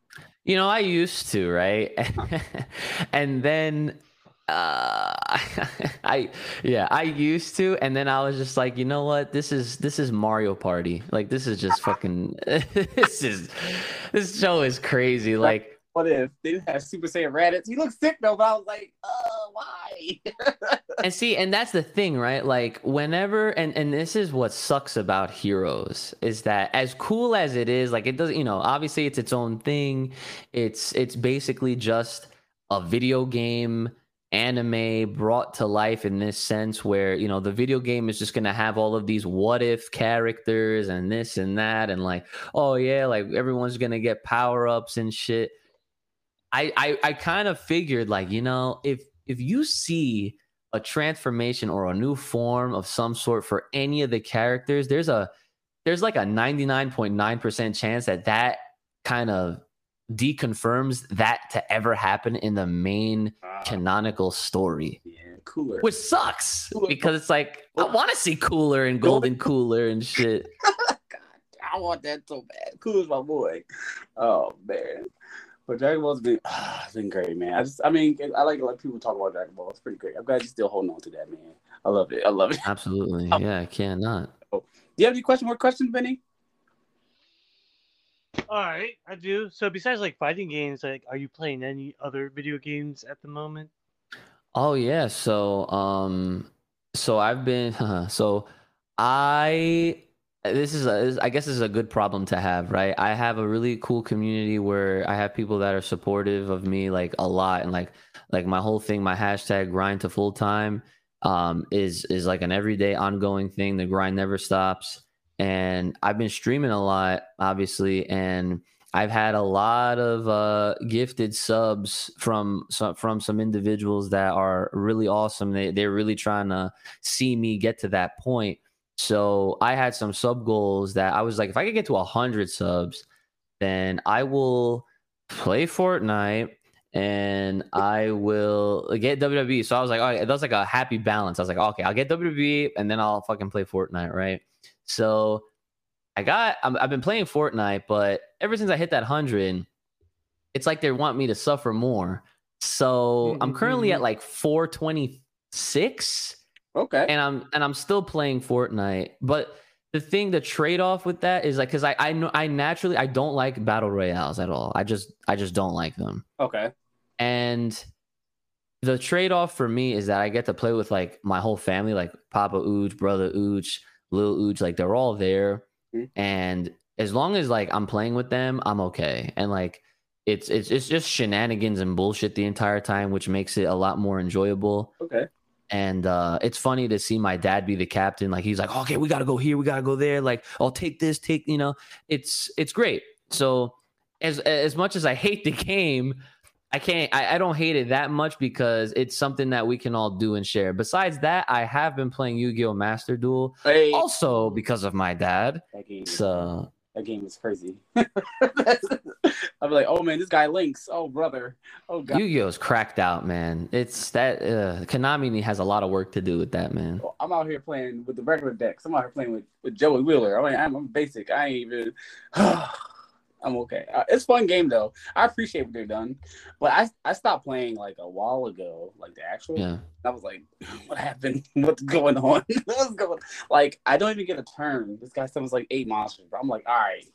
You know, I used to, right? and then uh I yeah, I used to and then I was just like, you know what? This is this is Mario Party. Like this is just fucking this is this show is crazy. Like What if they didn't have Super Saiyan Raditz? He looks sick though, but I was like, uh, why? and see and that's the thing right like whenever and and this is what sucks about heroes is that as cool as it is like it doesn't you know obviously it's its own thing it's it's basically just a video game anime brought to life in this sense where you know the video game is just going to have all of these what if characters and this and that and like oh yeah like everyone's going to get power ups and shit i i, I kind of figured like you know if if you see a transformation or a new form of some sort for any of the characters there's a there's like a 99.9% chance that that kind of deconfirms that to ever happen in the main Ah, canonical story yeah, cooler. which sucks Cooler. because it's like i want to see cooler and golden cooler and shit God, I want that so bad. Cool's my boy. Oh man. But Dragon Ball's been ah, it's been great, man. I just I mean I like to let people talk about Dragon Ball. It's pretty great. I'm glad you're still holding on to that, man. I love it. I love it. absolutely Oh. yeah i cannot Do you have any question more questions, Benny? All right, I do. So besides like fighting games, like, are you playing any other video games at the moment? Oh yeah, so um so I've been so I this is a I guess this is a good problem to have, right? I have a really cool community where I have people that are supportive of me like a lot and like like my whole thing, my hashtag grind to full time um is is like an everyday ongoing thing. The grind never stops. And I've been streaming a lot, obviously, and I've had a lot of uh, gifted subs from some from some individuals that are really awesome. They they're really trying to see me get to that point. So I had some sub goals that I was like, if I could get to hundred subs, then I will play Fortnite and I will uh, get WWE. So I was like, oh, that's like a happy balance. I was like, okay, I'll get WWE and then I'll fucking play Fortnite, right? So I got I'm, I've been playing Fortnite, but ever since I hit that hundred, it's like they want me to suffer more. So I'm currently at mm-hmm. like 426, Okay. and I'm and I'm still playing Fortnite. But the thing, the trade off with that is like because I I know I naturally I don't like battle royales at all. I just I just don't like them. okay. And the trade off for me is that I get to play with like my whole family, like Papa Ooch, brother Ooch, Lil Ooch, like they're all there. Mhm. And as long as like I'm playing with them, I'm okay. And like it's it's it's just shenanigans and bullshit the entire time, which makes it a lot more enjoyable. Okay. And uh it's funny to see my dad be the captain. Like he's like, okay, we gotta go here, we gotta go there. Like, I'll take this, take you know, it's it's great. So as as much as I hate the game, I can't I, I don't hate it that much because it's something that we can all do and share. Besides that, I have been playing Yu-Gi-Oh! Master Duel Hey. also because of my dad. So That game is crazy. I'll be like, oh man, this guy links. Oh brother. Oh god. Yu-Gi-Oh's cracked out, man. It's that uh, Konami has a lot of work to do with that, man. I'm out here playing with the regular decks. I'm out here playing with, with Joey Wheeler. I mean, I'm, I'm basic. I ain't even. I'm okay. Uh, it's fun game though. I appreciate what they've done, but I I stopped playing like a while ago, like the actual. Yeah. I was like, what happened? What's going on? What's going? Like, I don't even get a turn. This guy summons like eight monsters, but I'm like, all right.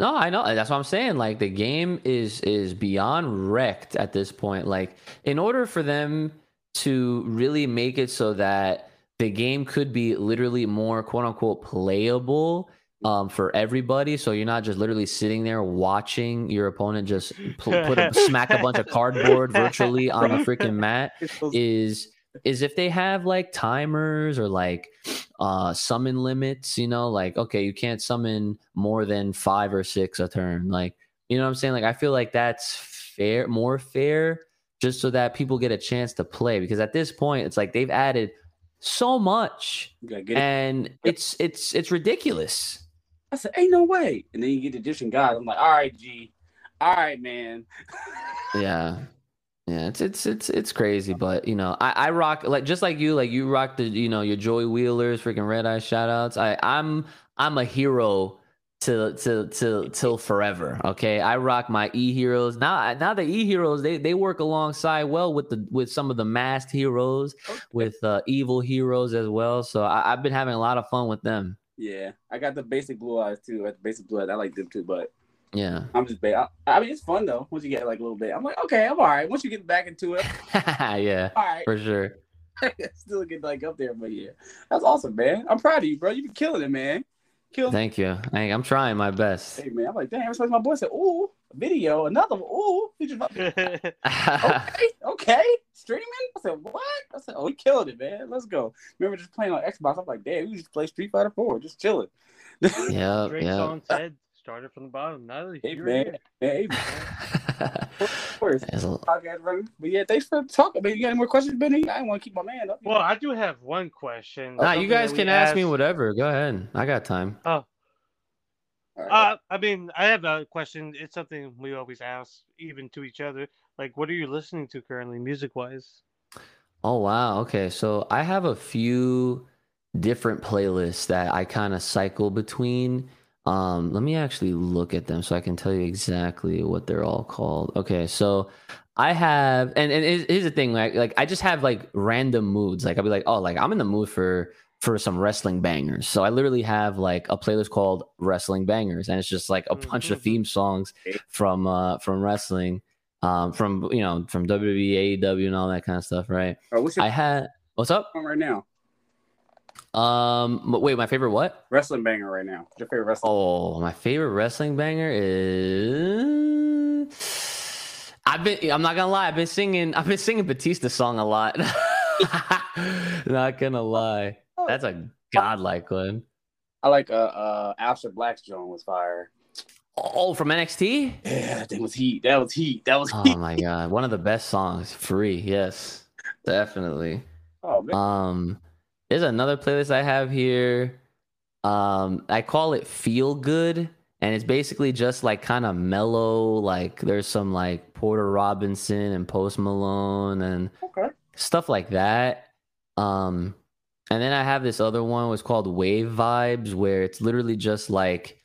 No, I know. That's what I'm saying. Like the game is is beyond wrecked at this point. Like in order for them to really make it so that the game could be literally more quote unquote playable um, for everybody, so you're not just literally sitting there watching your opponent just pl- put a, smack a bunch of cardboard virtually on the freaking mat is is if they have like timers or like uh summon limits you know like okay you can't summon more than five or six a turn. Like you know what i'm saying? Like i feel like that's fair more fair just so that people get a chance to play because at this point it's like they've added so much you it. and it's it's it's ridiculous I said, ain't no way. And then you get the Egyptian god. I'm like, all right, G. All right, man. yeah Yeah, it's it's it's it's crazy, but you know, I, I rock like just like you, like you rock the you know your Joey Wheelers, freaking Red Eye shout outs. I I'm I'm a hero till till till till forever. Okay, I rock my e heroes now. Now the e heroes they they work alongside well with the with some of the masked heroes, with uh, evil heroes as well. So I, I've been having a lot of fun with them. Yeah, I got the basic blue eyes too. I got the basic blue eyes. I like them too, but Yeah, I'm just bad. I, I mean, it's fun though. Once you get like a little bit, I'm like, okay, I'm all right. Once you get back into it, yeah, all right. for sure. Still get like up there, but yeah, that's awesome, man. I'm proud of you, bro. You've been killing it, man. Killing. Thank you. I, I'm trying my best. Hey, man. I'm like, damn. Every time my boy said, "Ooh, video, another one. Ooh, okay, okay, streaming." I said, "What?" I said, "Oh, we killed it, man. Let's go." Remember just playing on Xbox? I'm like, damn, we just play Street Fighter Four, just chilling. yeah, Drake's yeah. on said, started from the bottom. Now Hey, you're man. Hey, man. Of course. There's podcast. But yeah, thanks for talking. Man, you got any more questions, Benny? I want to keep my man up. Well, I do have one question. Nah, you guys can we ask me whatever. Go ahead. I got time. Oh, All right. Uh, I mean, I have a question. It's something we always ask, even to each other. Like, what are you listening to currently, music wise? Oh wow. Okay. So I have a few different playlists that I kind of cycle between. Um, let me actually look at them so I can tell you exactly what they're all called. Okay, so I have and, and here's here's the thing, like like I just have like random moods. Like I'll be like, oh, like I'm in the mood for for some wrestling bangers. So I literally have like a playlist called Wrestling Bangers, and it's just like a bunch of Mhm. theme songs from uh from wrestling, um from you know from WWE, AEW, and all that kind of stuff, right? Right, what's your I had what's up? right now? Um, but wait, my favorite what? Wrestling banger right now. Your favorite wrestling? Oh, my favorite wrestling banger is. I've been. I'm not gonna lie. I've been singing. I've been singing Batista's song a lot. not gonna lie. That's a godlike one. I like uh uh Aleister Black's Joan was fire. Oh, from NXT. Yeah, that thing was heat. That was heat. That was Oh my god, one of the best songs. Free, yes, definitely. Oh man. Um, there's another playlist I have here. Um, I call it Feel Good, and it's basically just like kind of mellow. Like there's some like Porter Robinson and Post Malone and okay. stuff like that. Um, and then I have this other one was called Wave Vibes, where it's literally just like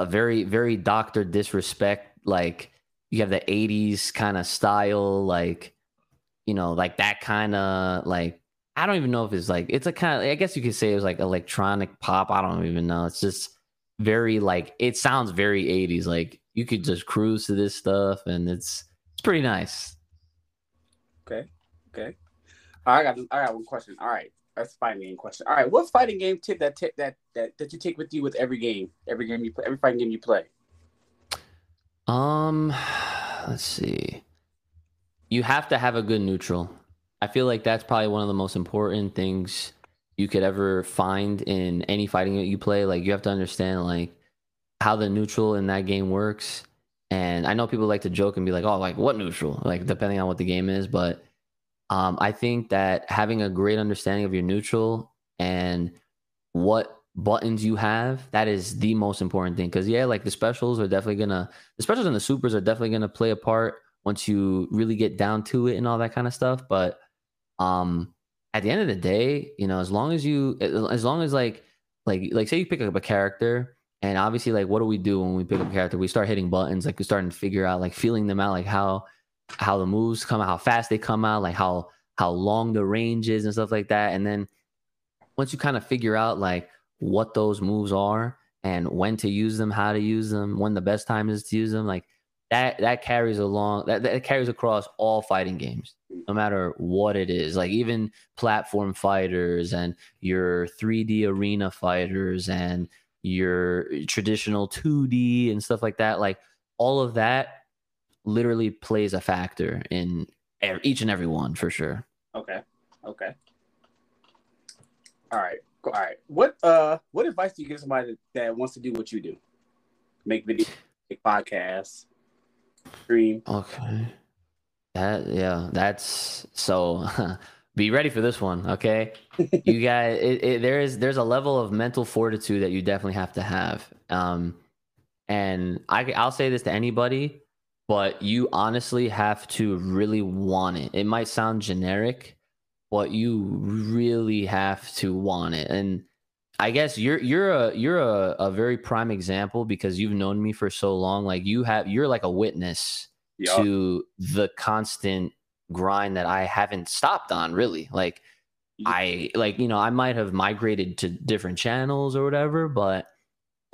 a very, very Doctor Disrespect. Like you have the '80s kind of style, like you know, like that kind of like I don't even know if it's like it's a kind of I guess you could say it was like electronic pop. I don't even know. It's just very like it sounds very 80s. Like you could just cruise to this stuff and it's it's pretty nice. Okay. Okay. I got I got one question. All right. That's fighting game question. All right, what fighting game tip that tip that that that you take with you with every game, every game you play, every fighting game you play? Um, let's see. You have to have a good neutral. I feel like that's probably one of the most important things you could ever find in any fighting that you play. Like you have to understand like how the neutral in that game works. And I know people like to joke and be like, "Oh, like what neutral?" Like depending on what the game is, but um, I think that having a great understanding of your neutral and what buttons you have that is the most important thing. Because yeah like the specials are definitely gonna the specials and the supers are definitely gonna play a part once you really get down to it and all that kind of stuff. But um at the end of the day you know as long as you as long as like like like say you pick up a character and obviously like what do we do when we pick up a character? We start hitting buttons like we're starting to figure out like feeling them out like how how the moves come out how fast they come out like how how long the range is and stuff like that and then once you kind of figure out like what those moves are and when to use them, how to use them, when the best time is to use them, like that that carries along that, that carries across all fighting games, no matter what it is. Like even platform fighters and your 3D arena fighters and your traditional 2D and stuff like that. Like all of that literally plays a factor in each and every one for sure. Okay. Okay. All right. All right. What uh what advice do you give somebody that wants to do what you do? Make videos, make podcasts, stream. Okay. That yeah, that's so. be ready for this one, okay? you guys, it, it, there is there's a level of mental fortitude that you definitely have to have. Um, and I I'll say this to anybody but you honestly have to really want it. It might sound generic, but you really have to want it. And I guess you're you're a you're a, a very prime example because you've known me for so long. Like you have you're like a witness Yeah. to the constant grind that I haven't stopped on really. Like I like, you know, I might have migrated to different channels or whatever, but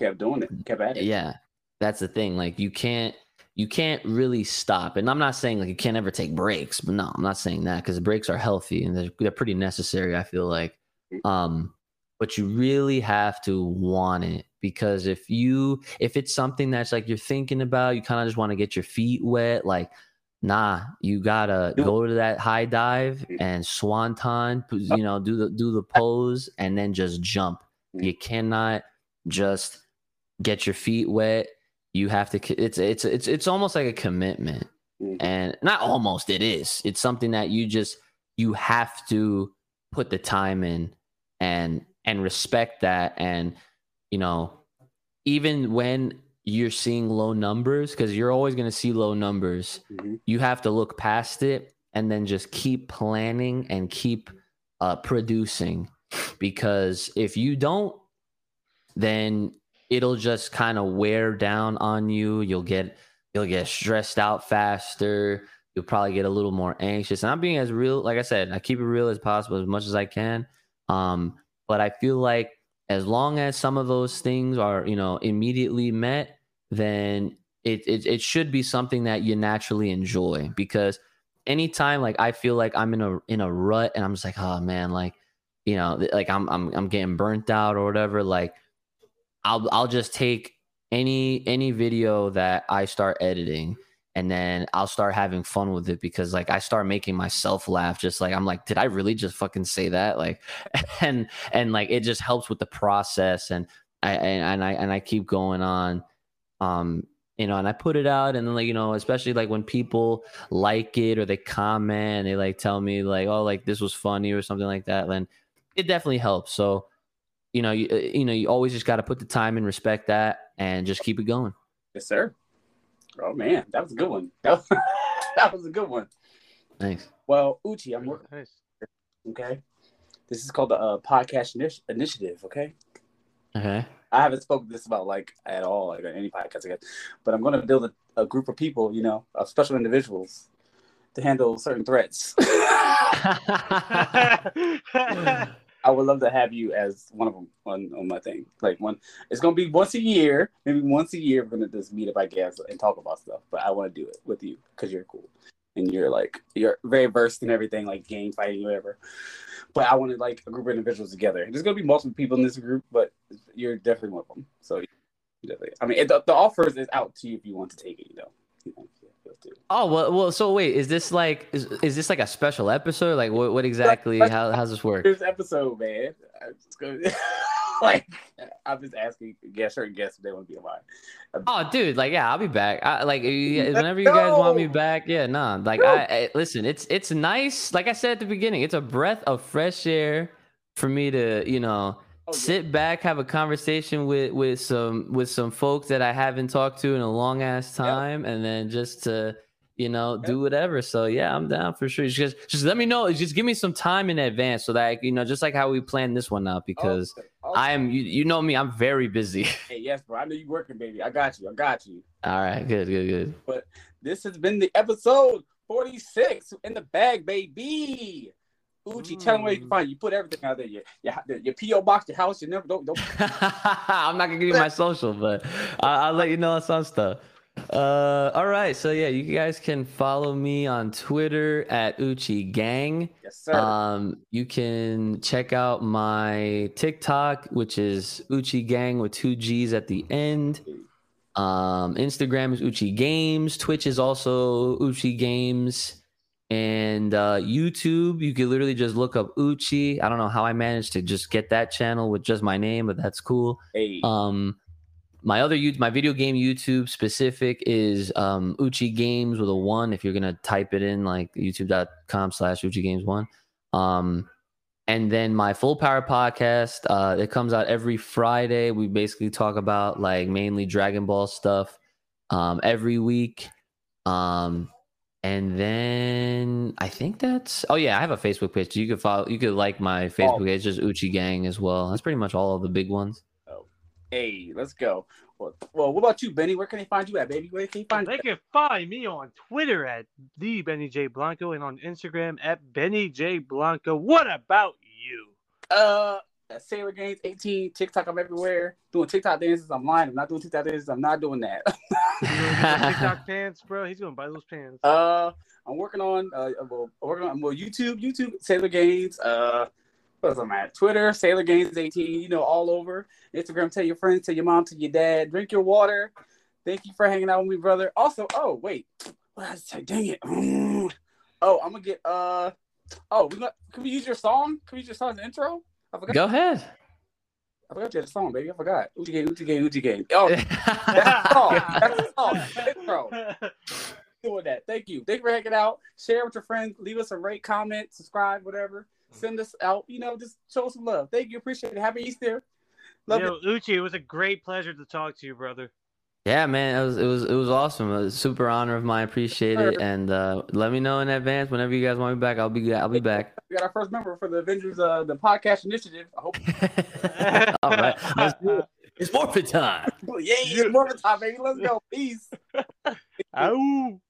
kept doing it. Kept at it. yeah, that's the thing. Like you can't you can't really stop. And I'm not saying like you can't ever take breaks, but no, I'm not saying that because breaks are healthy and they're, they're pretty necessary, I feel like. Mm. Um, but you really have to want it because if you if it's something that's like you're thinking about, you kind of just want to get your feet wet, like nah, you gotta go to that high dive mm. and swanton, you know, do the do the pose and then just jump. Mm. You cannot just get your feet wet. You have to. It's it's it's it's almost like a commitment, Mhm. and not almost. It is. It's something that you just you have to put the time in and and respect that and you know even when you're seeing low numbers because you're always going to see low numbers Mhm. you have to look past it and then just keep planning and keep uh, producing because if you don't then it'll just kind of wear down on you. You'll get you'll get stressed out faster. You'll probably get a little more anxious. And i'm being as real like i said i keep it real as possible as much as i can. Um but i feel like as long as some of those things are you know immediately met then it, it it should be something that you naturally enjoy. Because anytime like I feel like I'm in a in a rut and I'm just like oh man like you know like I'm I'm I'm getting burnt out or whatever like I'll I'll just take any any video that I start editing and then I'll start having fun with it because like I start making myself laugh. Just like I'm like did I really just fucking say that? Like and and like it just helps with the process and I and, and I and I keep going on um you know and I put it out and then like you know especially like when people like it or they comment and they like tell me like oh like this was funny or something like that then it definitely helps. So you know you, uh, you know you always just got to put the time and respect that and just keep it going Yes, sir. Oh man, that was a good one. That was, that was a good one. thanks Well, Uchi, I'm working. Nice. Okay. This is called the uh, podcast initi- initiative. Okay. okay I haven't spoken this about like at all, like any podcast, I guess. But I'm going to build a, a group of people, you know, of special individuals to handle certain threats. I would love to have you as one of them on, on my thing. Like one, it's gonna be once a year, maybe once a year. We're gonna just meet up, I guess, and talk about stuff. But I want to do it with you because you're cool and you're like you're very versed in everything, like game fighting, whatever. But I wanted like a group of individuals together. There's gonna be multiple people in this group, but you're definitely one of them. So definitely, I mean, it, the, the offers is out to you if you want to take it. You know, you know yeah, feel too. oh well well so wait is this like is, is this like a special episode like what, what exactly how how's this work This episode, man. I'm just gonna like I'm just asking guess certain guests if they want to be on mine. Um, oh, dude, like yeah, I'll be back. I, like whenever you guys want me back, yeah, nah. Like I, I listen, it's it's nice. Like I said at the beginning, it's a breath of fresh air for me to you know Oh, yeah. sit back, have a conversation with with some with some folks that I haven't talked to in a long ass time, and then just to you know do whatever. So yeah, I'm down for sure. Just just let me know. Just give me some time in advance so that you know, just like how we planned this one out, because Awesome, awesome. I am you, you know me, I'm very busy. Hey, yes, bro. I know you're working, baby. I got you. I got you. All right, good, good, good. But this has been the episode 46 in the bag, baby. Uchi, tell them where you can find you. You put everything out there. Your, your, your PO box, your house, your number. Don't, don't. I'm not gonna give you my social, but I- I'll let you know on some stuff. Uh, all right, so yeah, you guys can follow me on Twitter at Uchi Gang. Yes, sir. Um, you can check out my TikTok, which is Uchi Gang with two G's at the end. Um, Instagram is Uchi Games. Twitch is also Uchi Games. And uh, YouTube, you can literally just look up Uchi. I don't know how I managed to just get that channel with just my name, but that's cool. hey, Um, my other you my video game YouTube specific is um Uchi Games with a one. If you're gonna type it in like youtube.com slash Uchi Games one. Um and then my full power podcast, uh, it comes out every Friday. We basically talk about like mainly Dragon Ball stuff um every week. Um, and then I think that's oh yeah, I have a Facebook page. You could follow, you could like my Facebook page, just Uchi Gang as well. That's pretty much all of the big ones. Oh. Hey, let's go. Well, well, what about you, Benny? Where can they find you at, baby? Where can you find They you? can find me on Twitter at the Benny J Blanco and on Instagram at Benny J Blanco. What about you? Uh, at Sailor Gainz 18, TikTok, I'm everywhere. Doing TikTok dances, I'm lying. I'm not doing TikTok dances, I'm not doing that. TikTok pants, bro? He's gonna buy those pants. uh, I'm working on, uh, well, working on, well, YouTube, YouTube, Sailor Gainz, uh, what I'm at? Twitter, Sailor Gainz 18, you know, all over. Instagram, tell your friends, tell your mom, tell your dad, drink your water. Thank you for hanging out with me, brother. Also, oh, wait, what did I say? Dang it. Mm. Oh, I'm gonna get, uh, oh, we got, can we use your song? Can we use your song as an intro? I forgot. Go ahead. I forgot you had a song, baby. I forgot. Uchi game, Uchi game, Uchi game. Oh, that's the song. That's the song. Intro. Doing that. Thank you. Thank you for hanging out. Share with your friends. Leave us a rate, comment, subscribe, whatever. Send us out. You know, just show us some love. Thank you. Appreciate it. Happy Easter. Love Yo, Uchi, it was a great pleasure to talk to you, brother. Yeah, man, it was it was it was awesome. It was a super honor of mine. Appreciate it, and uh, let me know in advance whenever you guys want me back. I'll be I'll be back. We got our first member for the Avengers, uh, the podcast initiative. I hope. All right, let's do it. It's forfeit time. Yay, it's more time, baby. Let's go. Peace. Ow.